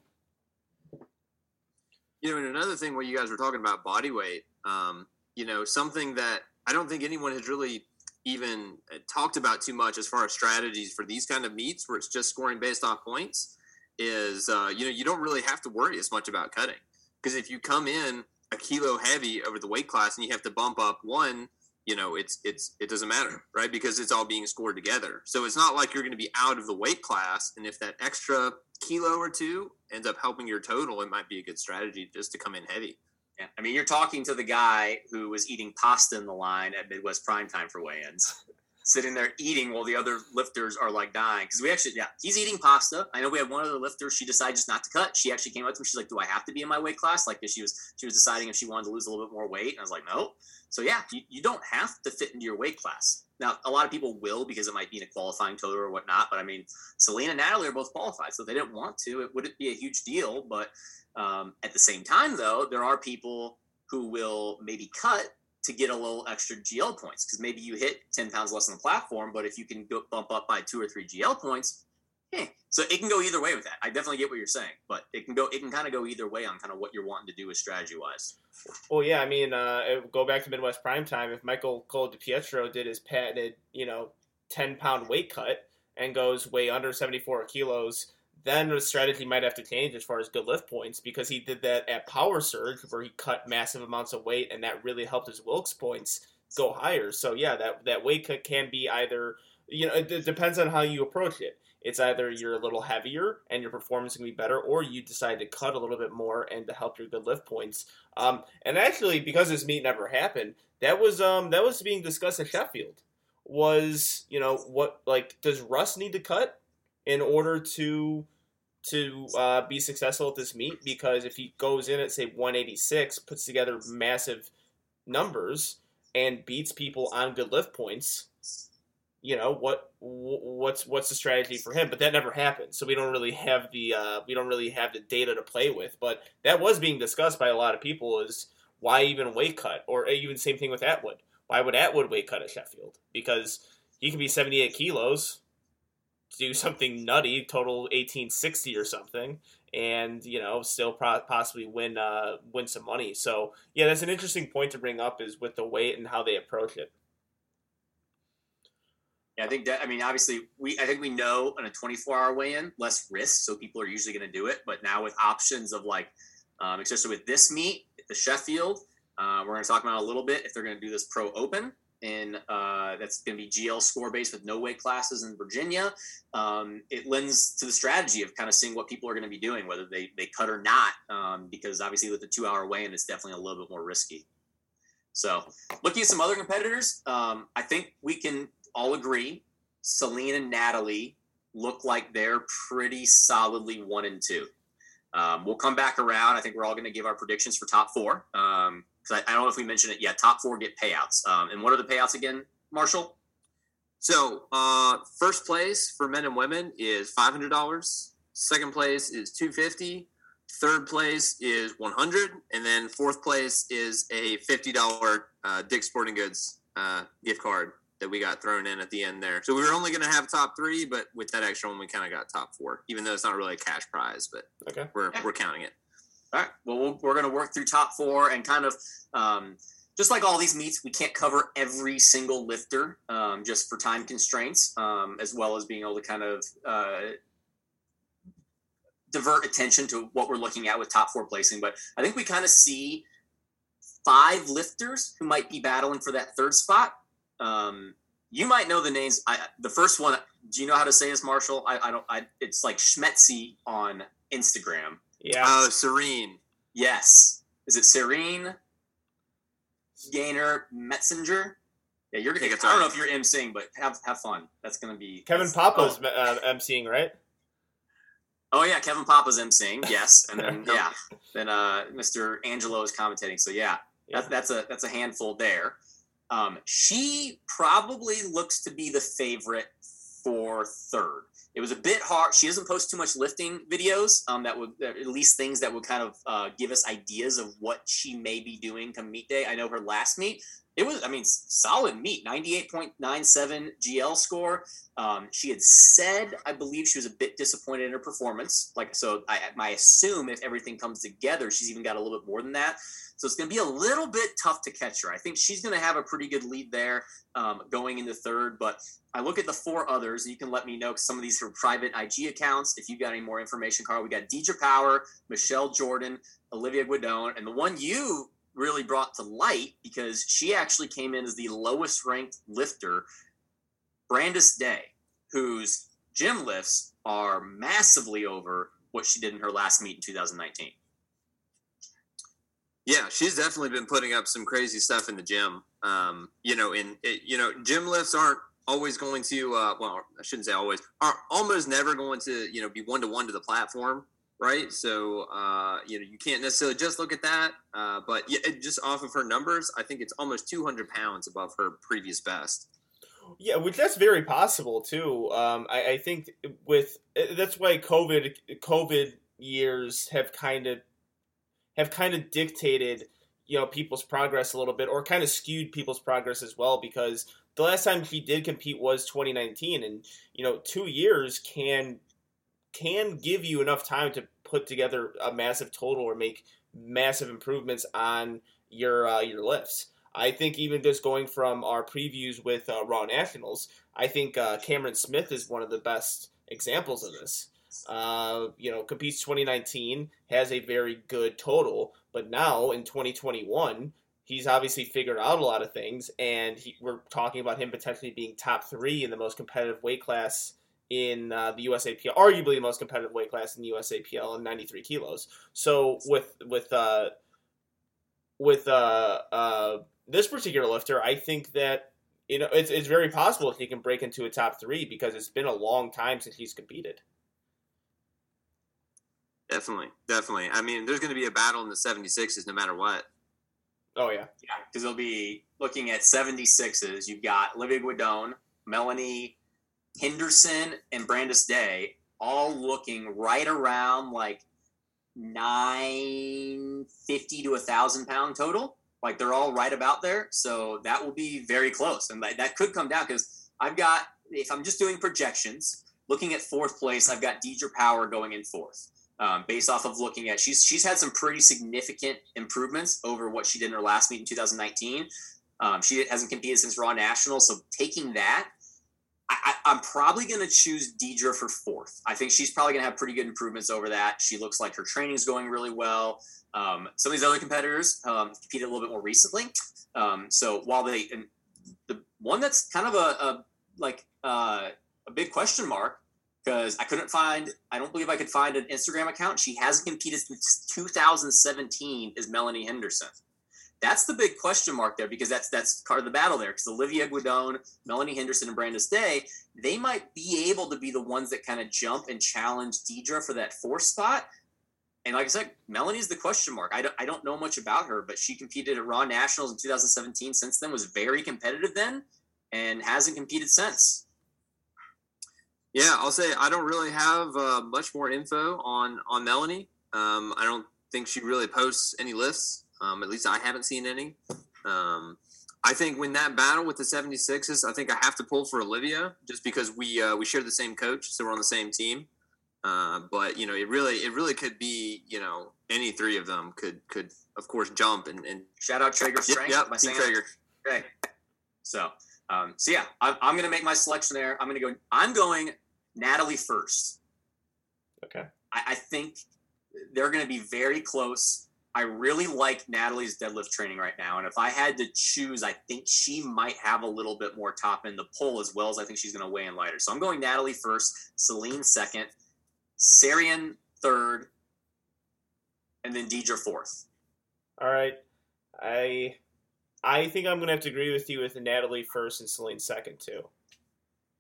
You know, and another thing where you guys were talking about body weight, um, you know, something that I don't think anyone has really even uh, talked about too much as far as strategies for these kind of meets where it's just scoring based off points is uh, you know you don't really have to worry as much about cutting. Because if you come in a kilo heavy over the weight class and you have to bump up one you know it's it's it doesn't matter right? Because it's all being scored together. So it's not like you're going to be out of the weight class and if that extra kilo or two ends up helping your total it might be a good strategy just to come in heavy. I mean, you're talking to the guy who was eating pasta in the line at Midwest Prime Time for weigh-ins, sitting there eating while the other lifters are like dying. Because we actually, yeah, he's eating pasta. I know we had one other lifter. She decided just not to cut. She actually came up to me. She's like, "Do I have to be in my weight class?" Like, she was she was deciding if she wanted to lose a little bit more weight. And I was like, "No." So yeah, you, you don't have to fit into your weight class. Now, a lot of people will because it might be in a qualifying total or whatnot. But I mean, Selena and Natalie are both qualified, so if they didn't want to, it wouldn't be a huge deal. But um, at the same time, though, there are people who will maybe cut to get a little extra GL points because maybe you hit 10 pounds less on the platform, but if you can go, bump up by two or three GL points, eh. so it can go either way with that. I definitely get what you're saying, but it can go, it can kind of go either way on kind of what you're wanting to do with strategy wise. Well, yeah, I mean, uh, go back to Midwest Prime Time. If Michael Cole DiPietro did his patented, you know, 10 pound weight cut and goes way under 74 kilos, then the strategy might have to change as far as good lift points because he did that at Power Surge where he cut massive amounts of weight and that really helped his Wilks points go higher. So yeah, that that weight cut can be either you know it, depends on how you approach it. It's either you're a little heavier and your performance can be better, or you decide to cut a little bit more and to help your good lift points. Um, and actually, because this meet never happened, that was um, that was being discussed at Sheffield. Was you know what like does Russ need to cut in order to to uh, be successful at this meet because if he goes in at say 186, puts together massive numbers and beats people on good lift points, you know what what's what's the strategy for him? But that never happened, so we don't really have the uh, we don't really have the data to play with. But that was being discussed by a lot of people is why even weight cut or even same thing with Atwood. Why would Atwood weight cut at Sheffield? Because he can be 78 kilos do something nutty, total 1860 or something, and you know still pro- possibly win uh, win some money. So yeah, that's an interesting point to bring up is with the weight and how they approach it. Yeah, I think that I mean obviously we I think we know on a 24 hour weigh in less risk, so people are usually going to do it. But now with options of like, um, especially with this meet, the Sheffield, uh, we're going to talk about a little bit if they're going to do this pro open in uh, that's going to be GL score based with no weight classes in Virginia. Um, it lends to the strategy of kind of seeing what people are going to be doing, whether they, they cut or not, um, because obviously with the two hour weigh in, it's definitely a little bit more risky. So, looking at some other competitors, um, I think we can all agree Celine and Natalie look like they're pretty solidly one and two. Um, we'll come back around. I think we're all going to give our predictions for top four. Um, because I, I, don't know if we mentioned it yet. Top four get payouts. Um, and what are the payouts again, Marshall? So uh, first place for men and women is five hundred dollars. Second place is two fifty. Third place is one hundred, and then fourth place is a fifty dollar uh, Dick's Sporting Goods uh, gift card that we got thrown in at the end there. So we were only going to have top three, but with that extra one, we kind of got top four, even though it's not really a cash prize, but okay. we're we're counting it. All right. Well, we are going to work through top four and kind of um, just like all these meets, we can't cover every single lifter um, just for time constraints, um, as well as being able to kind of uh, divert attention to what we're looking at with top four placing. But I think we kind of see five lifters who might be battling for that third spot. Um, you might know the names. I, the first one, do you know how to say this, Marshall? I, I don't. I, it's like Schmetzi on Instagram. Yeah. Oh, Serene. Yes. Is it Serene? Gainer Metzinger? Yeah, you're. I, I don't know if you're emceeing, but have have fun. That's gonna be Kevin Papa's oh. uh, emceeing, right? Oh yeah, Kevin Papa's emceeing. Yes, and then yeah, then uh, Mr. Angelo is commentating. So yeah, yeah. That, that's a that's a handful there. Um, she probably looks to be the favorite for third it was a bit hard. She doesn't post too much lifting videos. Um, that would at least things that would kind of uh, give us ideas of what she may be doing come meet day. I know her last meet, it was, I mean, solid meet, ninety eight point nine seven GL score. Um, she had said, I believe she was a bit disappointed in her performance. Like, so I, I assume if everything comes together, she's even got a little bit more than that. So it's going to be a little bit tough to catch her. I think she's going to have a pretty good lead there um, going into third. But I look at the four others. You can let me know some of these are private IG accounts. If you've got any more information, Carl, we got Deidre Power, Michelle Jordan, Olivia Guidon, and the one you really brought to light because she actually came in as the lowest ranked lifter, Brandis Day, whose gym lifts are massively over what she did in her last meet in 2019. Yeah, she's definitely been putting up some crazy stuff in the gym. Um, you know, in it, you know, gym lifts aren't always going to. Uh, well, I shouldn't say always. Are almost never going to you know be one to one to the platform, right? So uh, you know you can't necessarily just look at that. Uh, but yeah, just off of her numbers, I think it's almost 200 pounds above her previous best. Yeah, which that's very possible too. Um, I, I think with that's why COVID COVID years have kind of have kind of dictated you know people's progress a little bit, or kind of skewed people's progress as well because the last time he did compete was 2019, and you know two years can can give you enough time to put together a massive total or make massive improvements on your uh, your lifts. I think even just going from our previews with uh, Raw Nationals, I think uh, Cameron Smith is one of the best examples of this. Uh, you know, competes 2019, has a very good total, but now in 2021, he's obviously figured out a lot of things, and he, we're talking about him potentially being top three in the most competitive weight class in uh, the USAPL, arguably the most competitive weight class in the USAPL, in 93 kilos. So with with uh, with uh, uh, this particular lifter, I think that you know it's it's very possible he can break into a top three because it's been a long time since he's competed. Definitely, definitely. I mean, there's going to be a battle in the 76s no matter what. Oh yeah, yeah, because they'll be looking at 76s. You've got Olivia Guidon, Melanie Henderson and Brandis Day all looking right around like 950 to a thousand pound total. Like they're all right about there. So that will be very close. And that could come down because I've got, if I'm just doing projections, looking at fourth place, I've got Deidre Power going in fourth. Um, based off of looking at she's she's had some pretty significant improvements over what she did in her last meet in 2019. Um, she hasn't competed since Raw National, so taking that I, am probably going to choose Deidre for fourth. I think she's probably going to have pretty good improvements over that. She looks like her training is going really well. Um, some of these other competitors um, competed a little bit more recently. Um, so while they, and the one that's kind of a, a like uh, a big question mark because I couldn't find, I don't believe I could find an Instagram account. She hasn't competed since 2017. Is Melanie Henderson? That's the big question mark there because that's that's part of the battle there. Because Olivia Guidon, Melanie Henderson, and Brandis Day, they might be able to be the ones that kind of jump and challenge Deidre for that fourth spot. And like I said, Melanie's the question mark. I don't, I don't know much about her, but she competed at Raw Nationals in 2017. Since then, was very competitive then, and hasn't competed since. Yeah, I'll say I don't really have uh, much more info on on Melanie. Um, I don't think she really posts any lists. Um, at least I haven't seen any. Um, I think when that battle with the 76s, I think I have to pull for Olivia just because we uh, we share the same coach, so we're on the same team. Uh, but you know, it really it really could be you know any three of them could could of course jump and, and shout out Traeger Strength. Yep, yep Team Traeger. Okay, so um, so yeah, I'm, I'm going to make my selection there. I'm going to go. I'm going Natalie first. Okay. I, I think they're going to be very close. I really like Natalie's deadlift training right now. And if I had to choose, I think she might have a little bit more top in the pull as well as I think she's going to weigh in lighter. So I'm going Natalie first, Celine second, Sarian third, and then Deidre fourth. All right. I I think I'm gonna have to agree with you with Natalie first and Celine second too.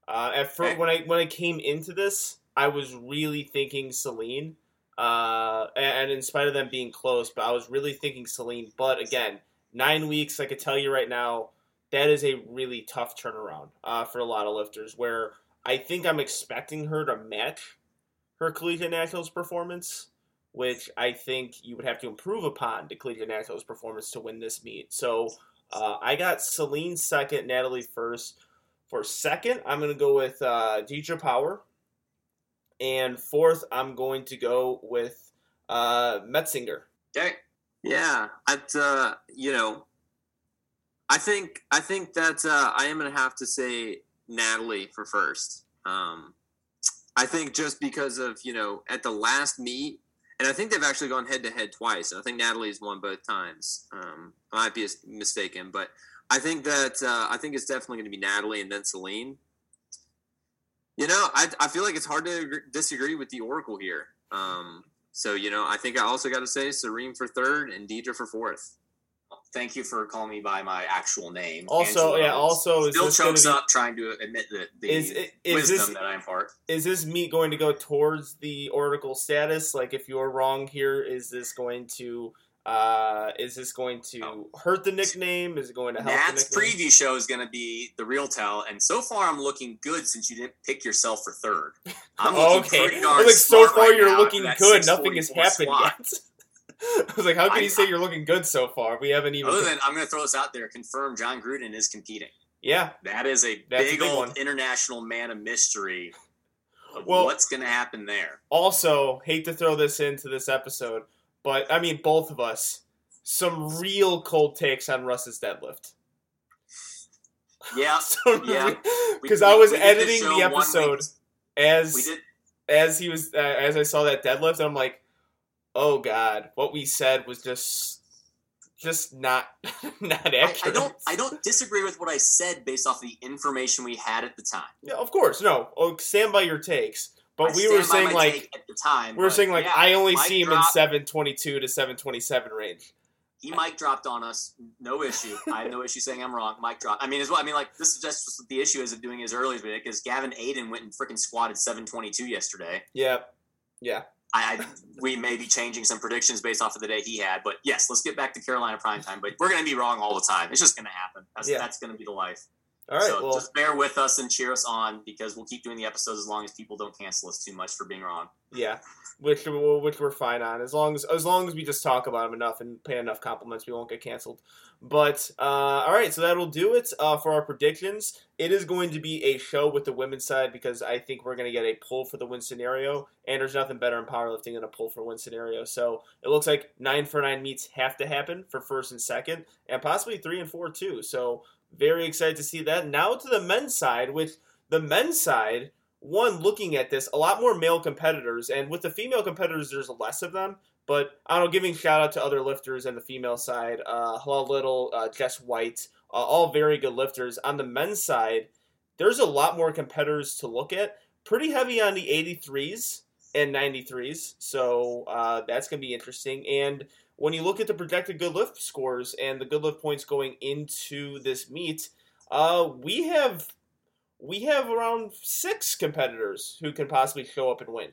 Uh, at first, when I when I came into this, I was really thinking Celine uh, and in spite of them being close, but I was really thinking Celine. But again, nine weeks, I could tell you right now, that is a really tough turnaround uh, for a lot of lifters. Where I think I'm expecting her to match her collegiate nationals performance, which I think you would have to improve upon the collegiate nationals performance to win this meet. So uh, I got Celine second, Natalie first. For second, I'm going to go with uh, Deidre Power. And fourth, I'm going to go with uh, Metzinger. Okay. Yeah, at uh, you know, I think I think that uh, I am going to have to say Natalie for first. Um, I think just because of you know at the last meet, and I think they've actually gone head to head twice. And I think Natalie's won both times. Um, I might be mistaken, but I think that uh, I think it's definitely going to be Natalie and then Celine. You know, I, I feel like it's hard to disagree with the Oracle here. Um, so, you know, I think I also got to say Serene for third and Deidre for fourth. Thank you for calling me by my actual name. Also, Angela yeah. Also, still chokes be, up trying to admit the, the is, is wisdom this, that I'm part. Is this meet going to go towards the Oracle status? Like, if you're wrong here, is this going to uh, is this going to oh. hurt the nickname? Is it going to help? Nat's preview show is going to be the real tell, and so far I'm looking good since you didn't pick yourself for third. I'm looking okay. pretty darn like so far right you're looking good. Nothing has happened slot. yet. I was like, how can I- you say you're looking good so far? We haven't even. Other than I'm going to throw this out there, confirm John Gruden is competing. yeah, That is a big, big old one. international man of mystery of Well- what's going to happen there. also hate to throw this into this episode, but I mean both of us some real cold takes on Russ's deadlift. Yeah, Yeah. Because I was editing the episode as We did. as he was uh, as I saw that deadlift, and I'm like, oh god, what we said was just just not not I, accurate. I don't. I don't disagree with what I said based off the information we had at the time. Yeah, of course, no. Oh, stand by your takes. But I we were saying like at the time. we were saying like yeah, I only Mike see him in seven twenty two to seven twenty seven range. He Mike dropped on us, no issue. I have no issue saying I'm wrong. Mike dropped. I mean, as well. I mean, like this is just what the issue is of doing as early as we did because Gavin Adin went and freaking squatted 722 yesterday. Yeah, yeah. I, I we may be changing some predictions based off of the day he had, but yes, let's get back to Carolina prime time. But we're going to be wrong all the time. It's just going to happen. That's Yeah. that's going to be the life. All right. so well, just bear with us and cheer us on because we'll keep doing the episodes as long as people don't cancel us too much for being wrong. yeah. Which which we're fine on as long as as long as we just talk about them enough and pay enough compliments, we won't get canceled. But uh, all right, so that'll do it uh, for our predictions. It is going to be a show with the women's side because I think we're going to get a pull for the win scenario, and there's nothing better in powerlifting than a pull for win scenario. So it looks like nine for nine meets have to happen for first and second, and possibly three and four too. So very excited to see that. Now to the men's side, with the men's side one looking at this a lot more male competitors and with the female competitors there's less of them but i don't know giving shout out to other lifters on the female side uh Halal little uh, jess white uh, all very good lifters. On the men's side there's a lot more competitors to look at. Pretty heavy on the 83s and 93s so uh, that's going to be interesting. And when you look at the projected good lift scores and the good lift points going into this meet uh, we have we have around six competitors who can possibly show up and win.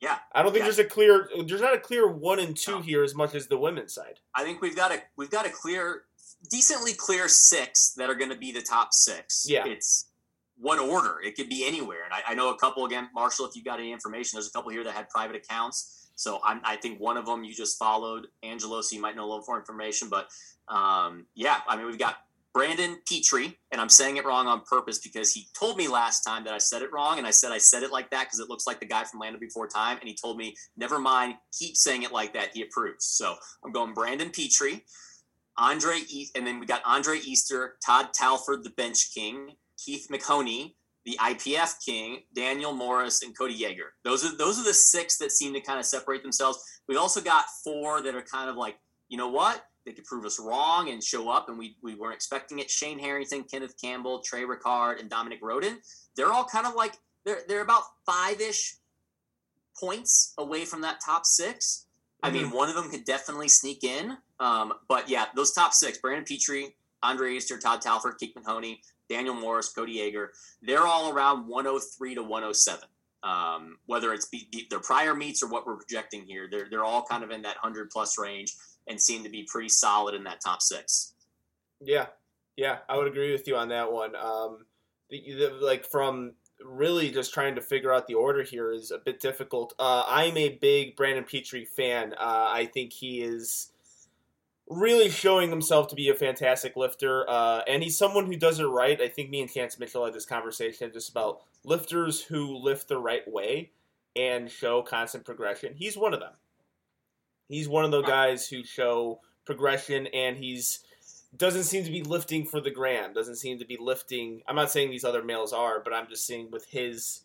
Yeah. I don't think Yeah. there's a clear there's not a clear one and two No. here as much as the women's side. I think we've got a we've got a clear, decently clear six that are going to be the top six. Yeah. it's what order? It could be anywhere. And I, I know a couple again, Marshall. If you got any information, there's a couple here that had private accounts. So I'm, I think one of them you just followed, Angelo. So you might know a little more information. But um, yeah, I mean we've got Brandon Petrie, and I'm saying it wrong on purpose because he told me last time that I said it wrong, and I said I said it like that because it looks like the guy from Land Before Time, and he told me never mind, keep saying it like that. He approves. So I'm going Brandon Petrie, Andre, e- and then we got Andre Easter, Todd Talford, the bench king, Keith Mahoney, the IPF king, Daniel Morris, and Cody Yeager. Those are those are the six that seem to kind of separate themselves. We've also got four that are kind of like, you know what? They could prove us wrong and show up, and we, we weren't expecting it. Shane Harrington, Kenneth Campbell, Trey Ricard, and Dominic Roden. They're all kind of like they're they're about five ish points away from that top six. I mean, one of them could definitely sneak in. Um, but yeah, those top six: Brandon Petrie, Andre Easter, Todd Talford, Keith Mahoney, Daniel Morris, Cody Yeager. They're all around 103 to 107. Um, whether it's be, be, their prior meets or what we're projecting here, they're they're all kind of in that hundred plus range and seem to be pretty solid in that top six. Yeah, yeah, I would agree with you on that one. Um, the, the, like from really just trying to figure out the order here is a bit difficult. Uh, I'm a big Brandon Petrie fan. Uh, I think he is really showing himself to be a fantastic lifter, uh, and he's someone who does it right. I think me and Chance Mitchell had this conversation just about lifters who lift the right way and show constant progression. He's one of them. He's one of the guys who show progression, and he's doesn't seem to be lifting for the gram. Doesn't seem to be lifting. I'm not saying these other males are, but I'm just saying with his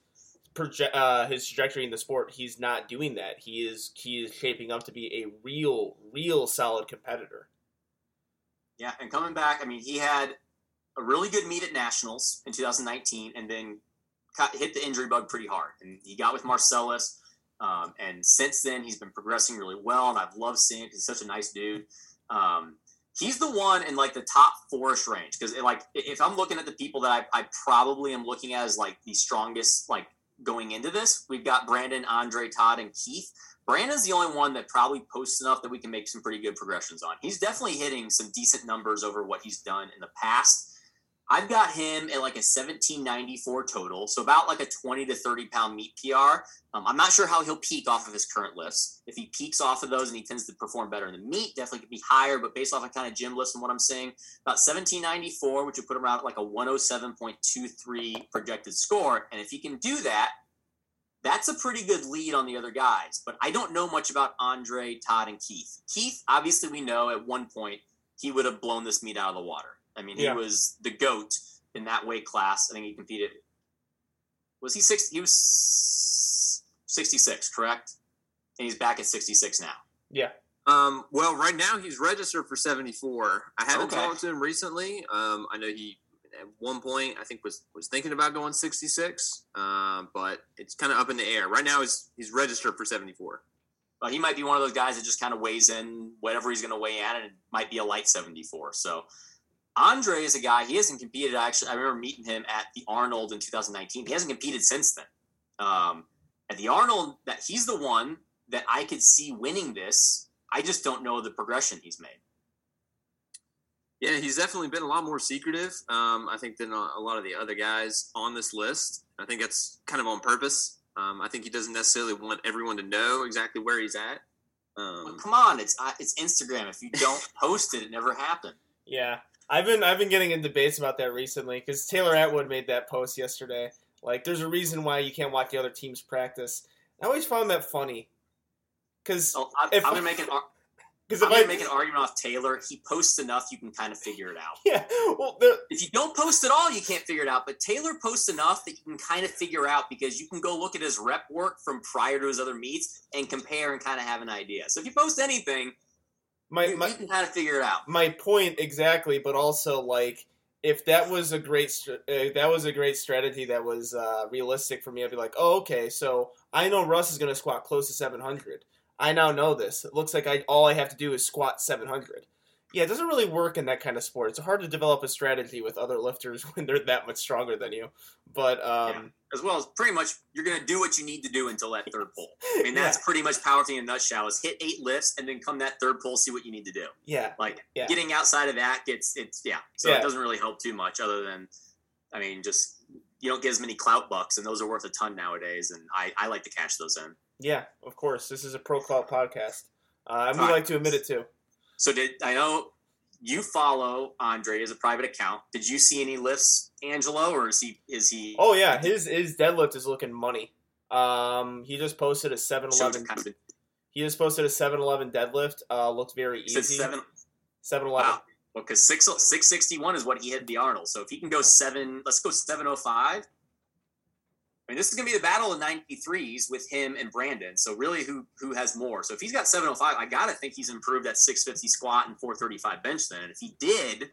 proje- uh, his trajectory in the sport, he's not doing that. He is he is shaping up to be a real, real solid competitor. Yeah, and coming back, I mean, he had a really good meet at nationals in 2019, and then hit the injury bug pretty hard. And he got with Marcellus, um, and since then he's been progressing really well, and I've loved seeing He's such a nice dude. Um, he's the one in like the top fourish range because like if I'm looking at the people that I, I probably am looking at as like the strongest like going into this, we've got Brandon, Andre, Todd, and Keith. Brandon's the only one that probably posts enough that we can make some pretty good progressions on. He's definitely hitting some decent numbers over what he's done in the past. I've got him at like a 1794 total, so about like a 20 to 30 pound meet PR. Um, I'm not sure how he'll peak off of his current lifts. If he peaks off of those and he tends to perform better in the meet, definitely could be higher. But based off of kind of gym lifts and what I'm saying, about 1794, which would put him around like a 107.23 projected score. And if he can do that, that's a pretty good lead on the other guys. But I don't know much about Andre, Todd, and Keith. Keith, obviously, we know at one point he would have blown this meet out of the water. I mean, yeah. he was the goat in that weight class. I think he competed. Was he six? He was sixty-six, correct? And he's back at sixty-six now. Yeah. Um, well, right now he's registered for seventy-four. I haven't okay. talked to him recently. Um, I know he at one point I think was was thinking about going sixty-six, uh, but it's kind of up in the air. Right now he's he's registered for seventy-four. But he might be one of those guys that just kind of weighs in whatever he's going to weigh in, and it might be a light seventy-four. So Andre is a guy, he hasn't competed. I Actually, I remember meeting him at the Arnold in 2019. He hasn't competed since then. Um, at the Arnold, that he's the one that I could see winning this. I just don't know the progression he's made. Yeah, he's definitely been a lot more secretive, um, I think, than a lot of the other guys on this list. I think that's kind of on purpose. Um, I think he doesn't necessarily want everyone to know exactly where he's at. Um, well, come on, it's uh, it's Instagram. If you don't post it, it never happened. Yeah, I've been I've been getting in debates about that recently because Taylor Atwood made that post yesterday. Like, there's a reason why you can't watch the other teams practice. I always found that funny because oh, I'm, I'm gonna make an because I'm gonna make an argument off Taylor. He posts enough, you can kind of figure it out. Yeah. Well, the, if you don't post at all, you can't figure it out. But Taylor posts enough that you can kind of figure out because you can go look at his rep work from prior to his other meets and compare and kind of have an idea. So if you post anything, my, you, my, you can kind of figure it out. My point exactly, but also like if that was a great uh, that was a great strategy that was uh, realistic for me, I'd be like, oh okay, so I know Russ is going to squat close to 700. I now know this. It looks like I all I have to do is squat 700 yeah, it doesn't really work in that kind of sport. It's hard to develop a strategy with other lifters when they're that much stronger than you. But um, yeah. as well as pretty much you're going to do what you need to do until that third pull. I mean, that's yeah. pretty much powerlifting in a nutshell. Is hit eight lifts and then come that third pull, see what you need to do. Yeah, like yeah. getting outside of that gets it's yeah. So it doesn't really help too much, other than I mean, just you don't get as many clout bucks, and those are worth a ton nowadays. And I I like to cash those in. Yeah, of course. This is a pro clout podcast. Uh, and we like to admit it too. So did I know you follow Andre as a private account? Did you see any lifts, Angelo, or is he is he? Oh yeah, his his deadlift is looking money. Um, he just posted a seven eleven. He just posted a seven eleven deadlift. Uh, looked very easy. Seven seven eleven. Wow. Well, because six six sixty one is what he hit the Arnold. So if he can go seven, let's go seven oh five. I mean, this is going to be the battle of 93s with him and Brandon. So really, who who has more? So if he's got 705, I got to think he's improved at 650 squat and 435 bench then. And if he did,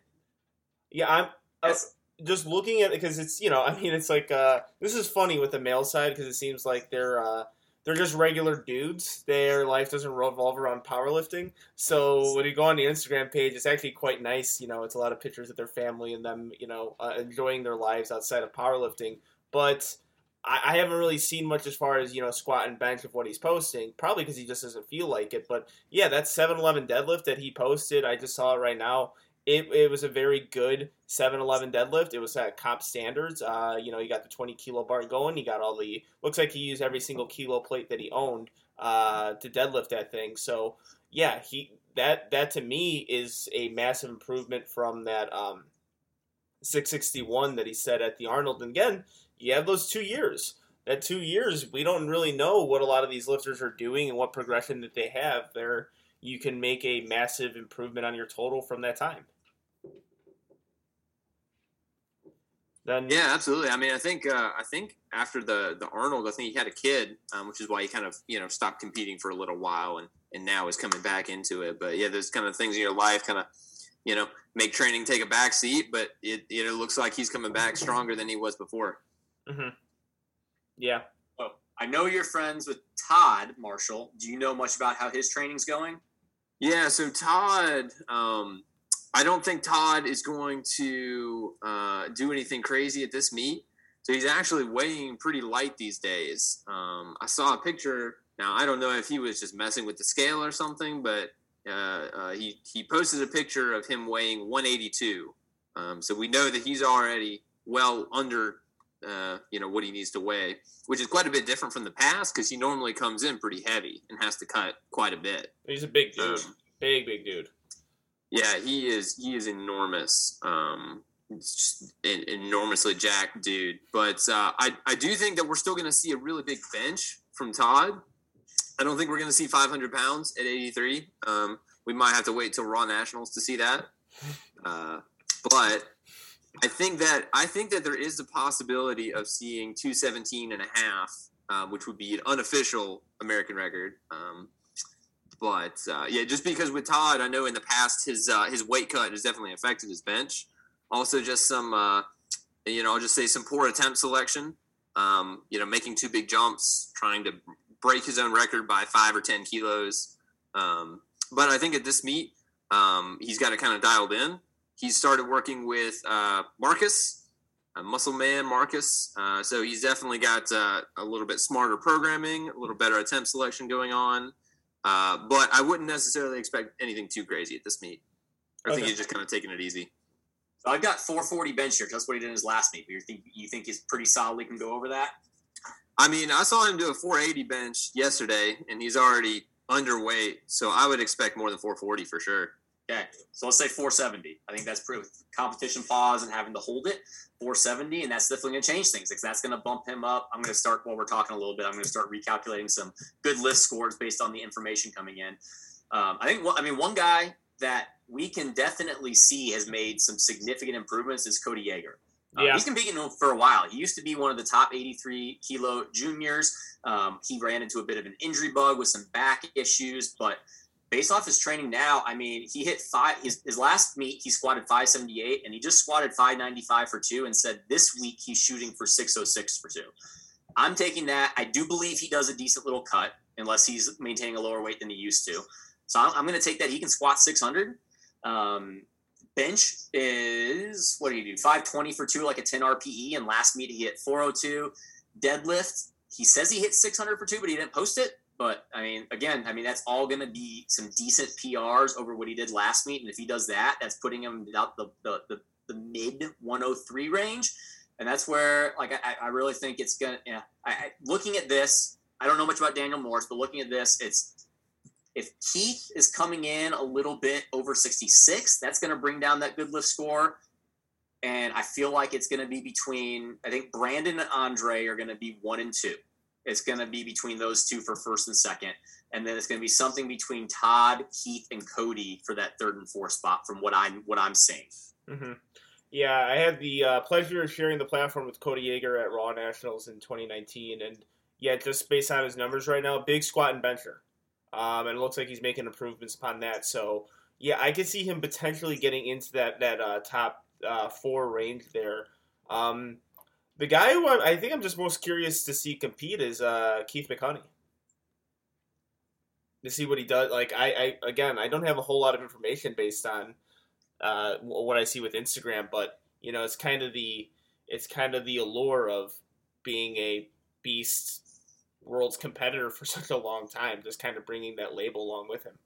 yeah, I'm uh, just looking at it because it's you know, I mean, it's like uh, this is funny with the male side because it seems like they're uh, they're just regular dudes. Their life doesn't revolve around powerlifting. So when you go on the Instagram page, it's actually quite nice. You know, it's a lot of pictures of their family and them, you know, uh, enjoying their lives outside of powerlifting, but I, I haven't really seen much as far as you know squat and bench of what he's posting. Probably because he just doesn't feel like it. But yeah, that 7-Eleven deadlift that he posted, I just saw it right now. It, it was a very good 7-Eleven deadlift. It was at comp standards. Uh, you know, you got the 20 kilo bar going. You got all the looks like he used every single kilo plate that he owned uh, to deadlift that thing. So yeah, he that that to me is a massive improvement from that um, 661 that he said at the Arnold. And again, you have those two years. That two years, we don't really know what a lot of these lifters are doing and what progression that they have. There, you can make a massive improvement on your total from that time. Then, yeah, absolutely. I mean, I think uh, I think after the the Arnold, I think he had a kid, um, which is why he kind of you know stopped competing for a little while, and and now is coming back into it. But yeah, there's kind of things in your life kind of you know make training take a back seat, but it it looks like he's coming back stronger than he was before. Mm-hmm. Yeah. Oh, I know you're friends with Todd Marshall. Do you know much about how his training's going? Yeah. So Todd, um, I don't think Todd is going to uh, do anything crazy at this meet. So he's actually weighing pretty light these days. Um, I saw a picture. Now I don't know if he was just messing with the scale or something, but uh, uh, he he posted a picture of him weighing 182 Um, so we know that he's already well under, uh, you know, what he needs to weigh, which is quite a bit different from the past because he normally comes in pretty heavy and has to cut quite a bit. He's a big dude, um, big big dude. Yeah, he is. He is enormous. Um, an enormously jacked dude. But uh, I I do think that we're still going to see a really big bench from Todd. I don't think we're going to see 500 pounds at 83. Um, we might have to wait till Raw Nationals to see that. Uh, but I think that I think that there is a possibility of seeing 217 and a half, uh, which would be an unofficial American record. Um, but uh, yeah, just because with Todd, I know in the past his uh, his weight cut has definitely affected his bench. Also, just some uh, you know, I'll just say some poor attempt selection. Um, you know, making two big jumps, trying to break his own record by five or ten kilos. Um, but I think at this meet, um, he's got it kind of dialed in. He started working with uh, Marcus, Muscle Man Marcus. Uh, so he's definitely got uh, a little bit smarter programming, a little better attempt selection going on. Uh, but I wouldn't necessarily expect anything too crazy at this meet. I okay. think he's just kind of taking it easy. So I've got 440 bench here. That's what he did in his last meet. You think you think he's pretty solidly can go over that? I mean, I saw him do a 480 bench yesterday, and he's already underweight. So I would expect more than 440 for sure. Okay, so let's say 470. I think that's pretty competition pause and having to hold it 470, and that's definitely going to change things because that's going to bump him up. I'm going to start while we're talking a little bit. I'm going to start recalculating some good lift scores based on the information coming in. Um, I think. I mean, one guy that we can definitely see has made some significant improvements is Cody Yeager. Uh, yeah. He's been beating him for a while. He used to be one of the top 83 kilo juniors. Um, he ran into a bit of an injury bug with some back issues, but based off his training now, I mean, he hit five. His, his last meet, he squatted 578, and he just squatted 595 for two, and said this week he's shooting for 606 for two. I'm taking that. I do believe he does a decent little cut, unless he's maintaining a lower weight than he used to. So I'm, I'm going to take that. He can squat 600. Um, bench is what do you do? 520 for two, like a 10 RPE. And last meet he hit 402. Deadlift, he says he hit 600 for two, but he didn't post it. But I mean, again, I mean that's all going to be some decent PRs over what he did last meet, and if he does that, that's putting him out the the, the, the mid 103 range, and that's where like I, I really think it's gonna. Yeah, I, I, looking at this, I don't know much about Daniel Morris, but looking at this, it's if Keith is coming in a little bit over 66, that's going to bring down that good lift score. And I feel like it's going to be between, I think Brandon and Andre are going to be one and two. It's going to be between those two for first and second. And then it's going to be something between Todd, Keith, and Cody for that third and fourth spot from what I'm what I'm seeing. Mm-hmm. Yeah, I had the uh, pleasure of sharing the platform with Cody Yeager at Raw Nationals in 2019, and yeah, just based on his numbers right now, big squat and bencher, um, and it looks like he's making improvements upon that. So yeah, I could see him potentially getting into that that uh, top uh, four range there. Um, the guy who I, I, think I'm just most curious to see compete is uh, Keith Mahoney. To see what he does. Like I, I again, I don't have a whole lot of information based on uh, what I see with Instagram, but you know, it's kind of the it's kind of the allure of being a beast world's competitor for such a long time, just kind of bringing that label along with him.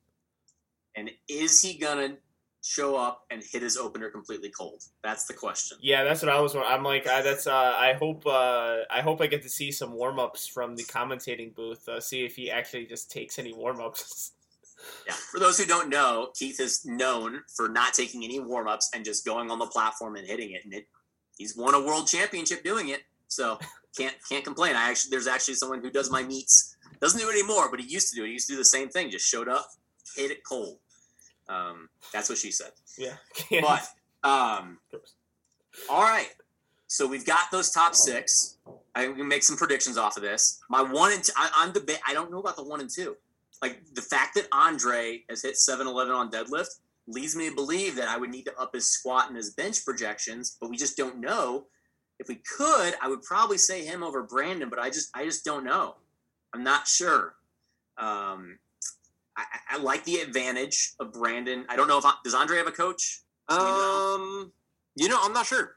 And is he gonna show up and hit his opener completely cold? That's the question. Yeah, that's what I was. I'm like, I, that's. Uh, I hope. Uh, I hope I get to see some warm ups from the commentating booth. Uh, see if he actually just takes any warm ups. yeah. For those who don't know, Keith is known for not taking any warm ups and just going on the platform and hitting it. And it, he's won a world championship doing it. So can't can't complain. I actually there's actually someone who does my meets. Doesn't do it anymore, but he used to do it. He used to do the same thing. Just showed up, hit it cold. Um, that's what she said. Yeah. but um, all right. So we've got those top six. I can make some predictions off of this. My one and two, I, am debate. I don't know about the one and two. Like the fact that Andre has hit 7-Eleven on deadlift leads me to believe that I would need to up his squat and his bench projections, but we just don't know. If we could, I would probably say him over Brandon, but I just I just don't know. I'm not sure. Um, I, I, like the advantage of Brandon. I don't know if does Andre have a coach? Um, you know, I'm not sure.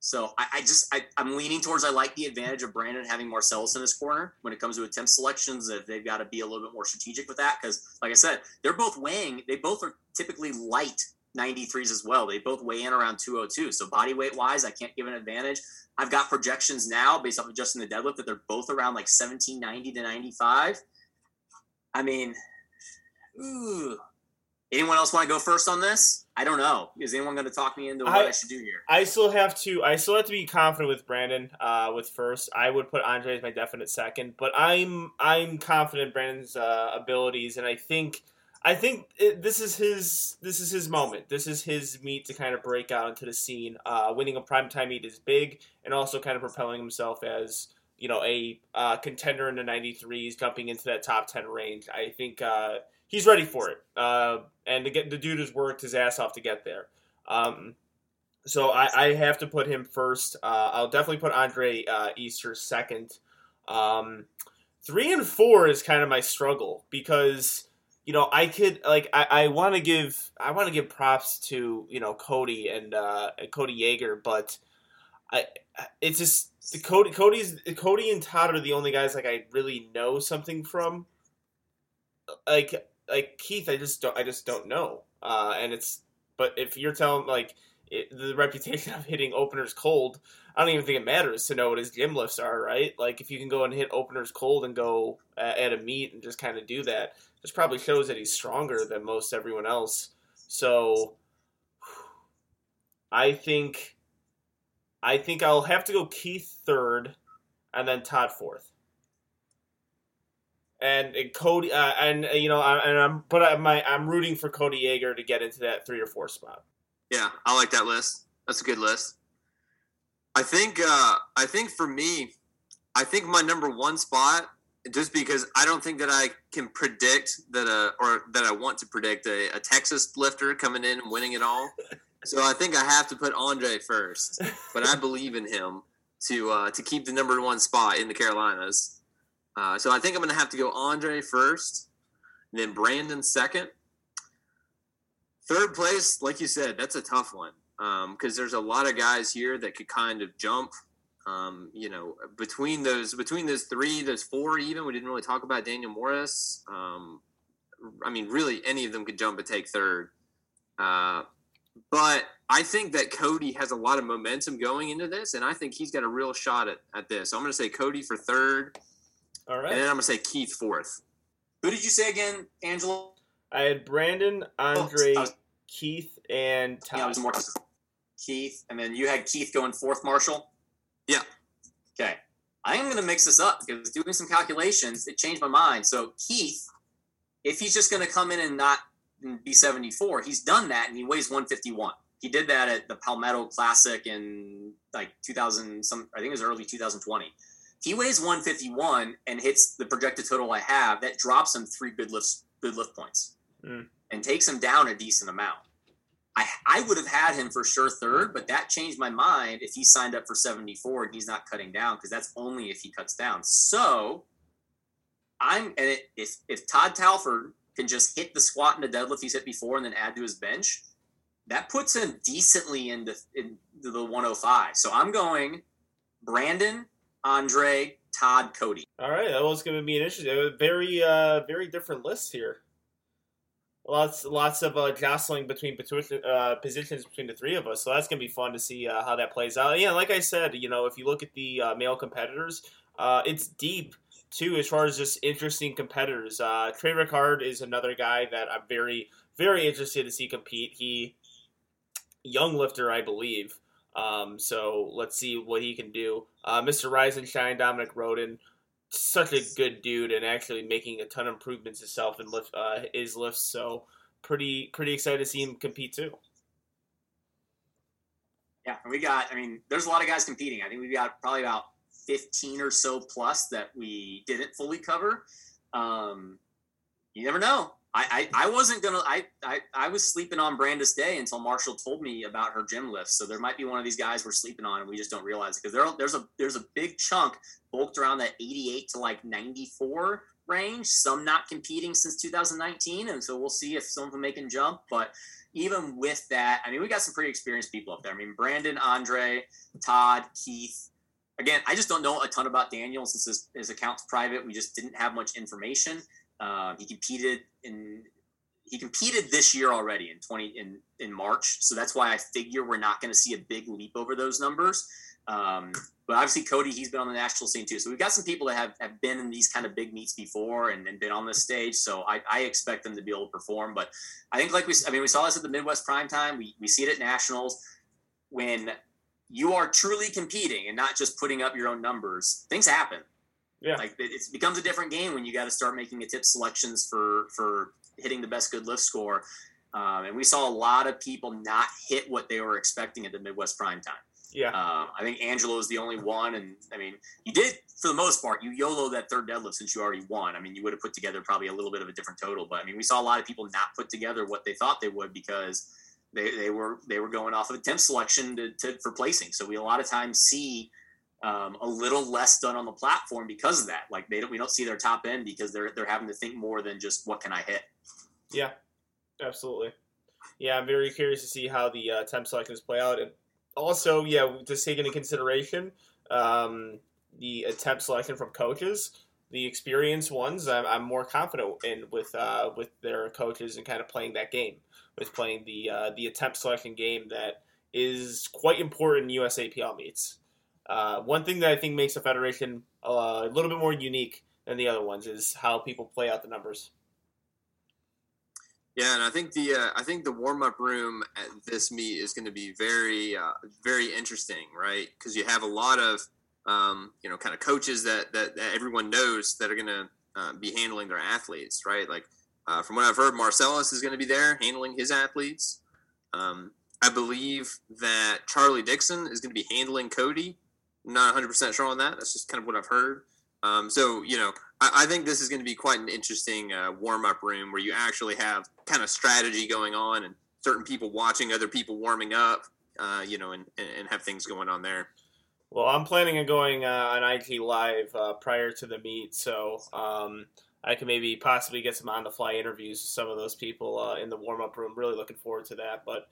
So I, I just I, am leaning towards I like the advantage of Brandon having Marcellus in his corner when it comes to attempt selections. If they've got to be a little bit more strategic with that, because like I said, they're both weighing. They both are typically light 93s as well. They both weigh in around 202. So body weight wise, I can't give an advantage. I've got projections now based off of just in the deadlift that they're both around like 1790 to 95. I mean, ooh. Anyone else want to go first on this? I don't know. Is anyone going to talk me into what I, I, should do here? I still have to. I still have to be confident with Brandon. Uh, with first, I would put Andre as my definite second, but I'm I'm confident Brandon's uh, abilities, and I think I think it, this is his this is his moment. This is his meet to kind of break out into the scene. Uh, winning a primetime meet is big, and also kind of propelling himself as you know a uh, contender in the 93s, jumping into that top 10 range. I think uh, he's ready for it, uh, and to get the dude has worked his ass off to get there. Um, so I, I, have to put him first. Uh, I'll definitely put Andre uh, Easter second. Um, three and four is kind of my struggle because you know, I could like I, I want to give I want to give props to you know Cody and uh, Cody Yeager, but I it's just the Cody Cody's Cody and Todd are the only guys like I really know something from. Like like Keith, I just don't I just don't know, uh, and it's but if you're telling like it, the reputation of hitting openers cold, I don't even think it matters to know what his gym lifts are, right? Like if you can go and hit openers cold and go uh, at a meet and just kind of do that, this probably shows that he's stronger than most everyone else. So I think I think I'll have to go Keith third, and then Todd fourth. And, and Cody, uh, and uh, you know, I, and I'm but I'm, my, I'm rooting for Cody Yeager to get into that three or four spot. Yeah, I like that list. That's a good list. I think uh, I think for me, I think my number one spot, just because I don't think that I can predict that a or that I want to predict a, a Texas lifter coming in and winning it all. so I think I have to put Andre first, but I believe in him to uh, to keep the number one spot in the Carolinas. Uh, so I think I'm going to have to go Andre first, then Brandon second. Third place, like you said, that's a tough one because um, there's a lot of guys here that could kind of jump. Um, you know, between those between those three, those four, even we didn't really talk about Daniel Morris. Um, I mean, really, any of them could jump and take third. Uh, but I think that Cody has a lot of momentum going into this, and I think he's got a real shot at, at this. So I'm going to say Cody for third. All right. And then I'm going to say Keith fourth. Who did you say again, Angela? I had Brandon, Andre, oh, was, Keith, and Todd. Yeah, I was more Keith, and then you had Keith going fourth, Marshall. Yeah. Okay. I am going to mix this up because doing some calculations, it changed my mind. So Keith, if he's just going to come in and not be 74, he's done that and he weighs 151. He did that at the Palmetto Classic in like 2000, some I think it was early 2020. He weighs 151 and hits the projected total I have. That drops him three good lift good lift points mm. and takes him down a decent amount. I, I would have had him for sure third, but that changed my mind if he signed up for 74 and he's not cutting down because that's only if he cuts down. So I'm and it, if if Todd Talford can just hit the squat and the deadlift he's hit before and then add to his bench, that puts him decently into, into the 105. So I'm going Brandon, Andre, Todd, Cody. All right, that was going to be an interesting, very uh, very different list here lots lots of uh, jostling between uh, positions between the three of us. So that's gonna be fun to see uh, how that plays out. Yeah, like I said, you know, if you look at the uh, male competitors, uh, it's deep too as far as just interesting competitors. Uh, Trey Ricard is another guy that I'm very very interested to see compete. He young lifter, I believe. Um, so let's see what he can do. Uh, Mr. Rise and Shine, Dominic Roden such a good dude and actually making a ton of improvements himself in lift uh, his lifts. So pretty pretty excited to see him compete too. Yeah, we got. I mean, there's a lot of guys competing. I think we got probably about 15 or so plus that we didn't fully cover. Um, you never know. I, I, I wasn't gonna I, I I was sleeping on Brandis Day until Marshall told me about her gym lifts. So there might be one of these guys we're sleeping on and we just don't realize because there there's a there's a big chunk bulked around that 88 to like 94 range. Some not competing since 2019, and so we'll see if some of them make a jump. But even with that, I mean, we got some pretty experienced people up there. I mean, Brandon, Andre, Todd, Keith. Again, I just don't know a ton about Daniel since his, his account's private. We just didn't have much information. Uh, he competed in he competed this year already in 20 in in March, so that's why I figure we're not going to see a big leap over those numbers. Um, but obviously, Cody, he's been on the national scene too. So we've got some people that have, have been in these kind of big meets before and, and been on this stage. So I, I, expect them to be able to perform. But I think, like we, I mean, we saw this at the Midwest Prime Time. We, we see it at nationals when you are truly competing and not just putting up your own numbers. Things happen. Yeah, like it, it becomes a different game when you got to start making a tip selections for for hitting the best good lift score. Um, and we saw a lot of people not hit what they were expecting at the Midwest Prime Time. Yeah. Uh, I think Angelo is the only one. And I mean, you did, for the most part, you YOLO that third deadlift since you already won. I mean, you would have put together probably a little bit of a different total. But I mean, we saw a lot of people not put together what they thought they would because they, they were they were going off of attempt selection to, to, for placing. So we a lot of times see um, a little less done on the platform because of that. Like they don't, we don't see their top end because they're they're having to think more than just what can I hit. Yeah, absolutely. Yeah, I'm very curious to see how the uh, temp selections play out. And also, yeah, just take into consideration um, the attempt selection from coaches. The experienced ones, I'm, I'm more confident in with uh, with their coaches and kind of playing that game, with playing the uh, the attempt selection game that is quite important in USAPL meets. Uh, one thing that I think makes the federation uh, a little bit more unique than the other ones is how people play out the numbers. Yeah, and I think the uh, I think the warm up room at this meet is going to be very uh, very interesting, right? Because you have a lot of um, you know kind of coaches that, that, that everyone knows that are going to uh, be handling their athletes, right? Like uh, from what I've heard, Marcellus is going to be there handling his athletes. Um, I believe that Charlie Dixon is going to be handling Cody. Not 100 percent sure on that. That's just kind of what I've heard. Um, so you know, I, I, think this is going to be quite an interesting uh, warm up room where you actually have kind of strategy going on and certain people watching other people warming up, uh, you know, and, and have things going on there. Well, I'm planning on going uh, on IG Live uh, prior to the meet, so um, I can maybe possibly get some on the fly interviews with some of those people uh, in the warm up room. Really looking forward to that. But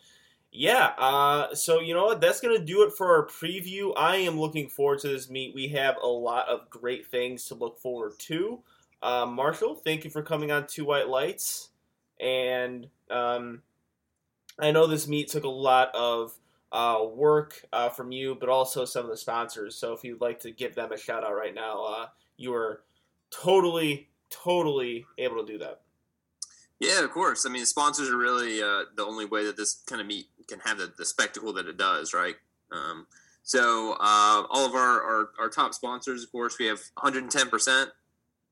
yeah, uh, so you know what? That's going to do it for our preview. I am looking forward to this meet. We have a lot of great things to look forward to. Uh, Marshall, thank you for coming on Two White Lights. And um, I know this meet took a lot of uh, work uh, from you, but also some of the sponsors. So if you'd like to give them a shout out right now, uh, you are totally, totally able to do that. Yeah, of course. I mean, sponsors are really uh, the only way that this kind of meet can have the, the spectacle that it does, right? Um, so uh, all of our, our, our, top sponsors, of course, we have 110%,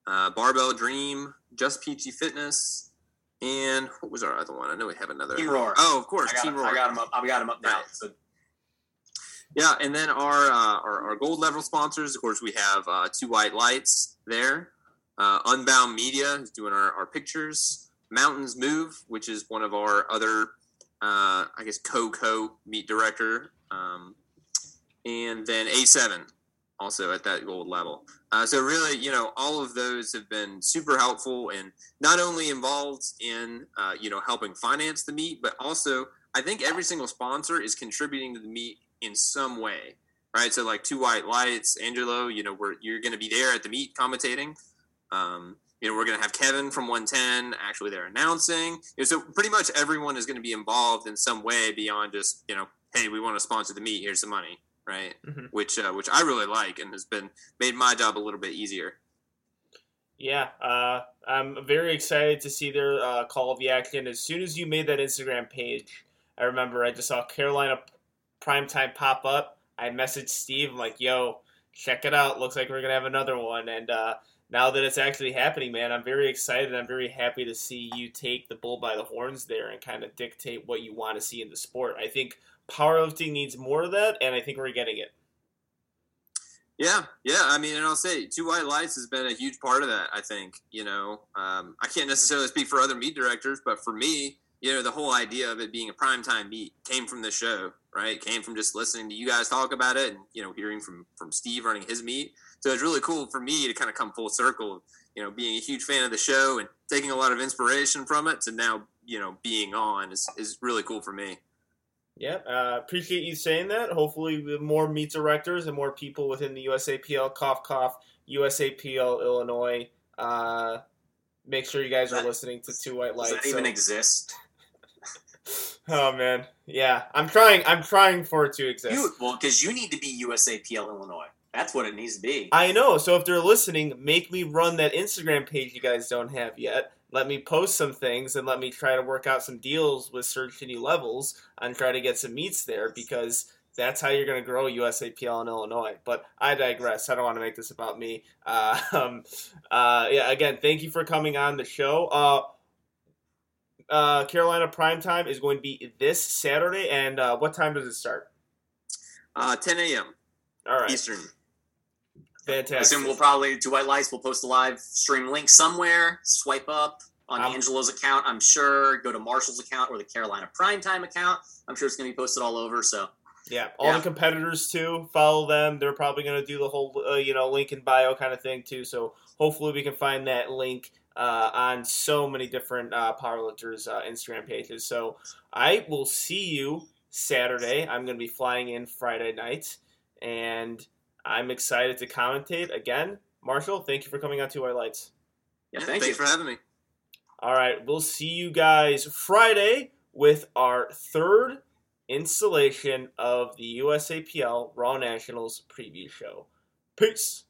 uh, Barbell Dream, Just Peachy Fitness, and what was our other one? I know we have another. Team Roar. Oh, of course, I got, Team Roar. I got them up. I got them up now. Right. So. Yeah, and then our, uh, our, our gold level sponsors, of course, we have uh, Two White Lights there. Uh, Unbound Media is doing our, our pictures. Mountains Move, which is one of our other uh, I guess co-co meet director, um, and then A7 also at that gold level. Uh, so really, you know, all of those have been super helpful and not only involved in uh, you know helping finance the meet, but also I think every single sponsor is contributing to the meet in some way, right? So like Two White Lights, Angelo, you know, where you're going to be there at the meet commentating. Um, you know, we're going to have Kevin from 110 actually there announcing. You know, so pretty much everyone is going to be involved in some way beyond just, you know, hey, we want to sponsor the meet. Here's some money, right? Mm-hmm. Which uh, which I really like and has been made my job a little bit easier. Yeah, uh, I'm very excited to see their uh, call of the action. As soon as you made that Instagram page, I remember I just saw Carolina primetime pop up. I messaged Steve. I'm like, "Yo, check it out. Looks like we're gonna have another one." And uh, now that it's actually happening, man, I'm very excited. I'm very happy to see you take the bull by the horns there and kind of dictate what you want to see in the sport. I think powerlifting needs more of that, and I think we're getting it. Yeah, yeah. I mean, and I'll say, Two White Lights has been a huge part of that. I think you know, um, I can't necessarily speak for other meet directors, but for me, you know, the whole idea of it being a primetime meet came from the show, right? Came from just listening to you guys talk about it, and you know, hearing from from Steve running his meet. So it's really cool for me to kind of come full circle, you know, being a huge fan of the show and taking a lot of inspiration from it to now, you know, being on is, is really cool for me. Yeah, uh, appreciate you saying that. Hopefully, more meet directors and more people within the USAPL, cough, cough, USAPL Illinois, uh, make sure you guys are listening to Two White Lights. Does that even so- exist? Oh man, yeah, I'm trying. I'm trying for it to exist. You, well, because you need to be USAPL Illinois. That's what it needs to be. I know. So if they're listening, make me run that Instagram page you guys don't have yet. Let me post some things and let me try to work out some deals with Surge City levels and try to get some meets there because that's how you're going to grow USAPL in Illinois. But I digress. I don't want to make this about me. Uh, um, uh, yeah. Again, thank you for coming on the show. Uh, uh, Carolina Prime Time is going to be this Saturday, and uh, what time does it start? Uh, 10 a.m. All right, Eastern. I assume we'll probably do White Lights. We'll post a live stream link somewhere. Swipe up on Um, Angelo's account. I'm sure. Go to Marshall's account or the Carolina Primetime account. I'm sure it's going to be posted all over. So Yeah, all Yeah. the competitors too. Follow them. They're probably going to do the whole, uh, you know, link in bio kind of thing too. So hopefully we can find that link uh, on so many different uh, powerlifters' uh, Instagram pages. So I will see you Saturday. I'm going to be flying in Friday night, and I'm excited to commentate again. Marshall, thank you for coming on Two White Lights. yeah, Yeah, thank thanks you. for having me. All right, we'll see you guys Friday with our third installation of the USAPL Raw Nationals preview show. Peace.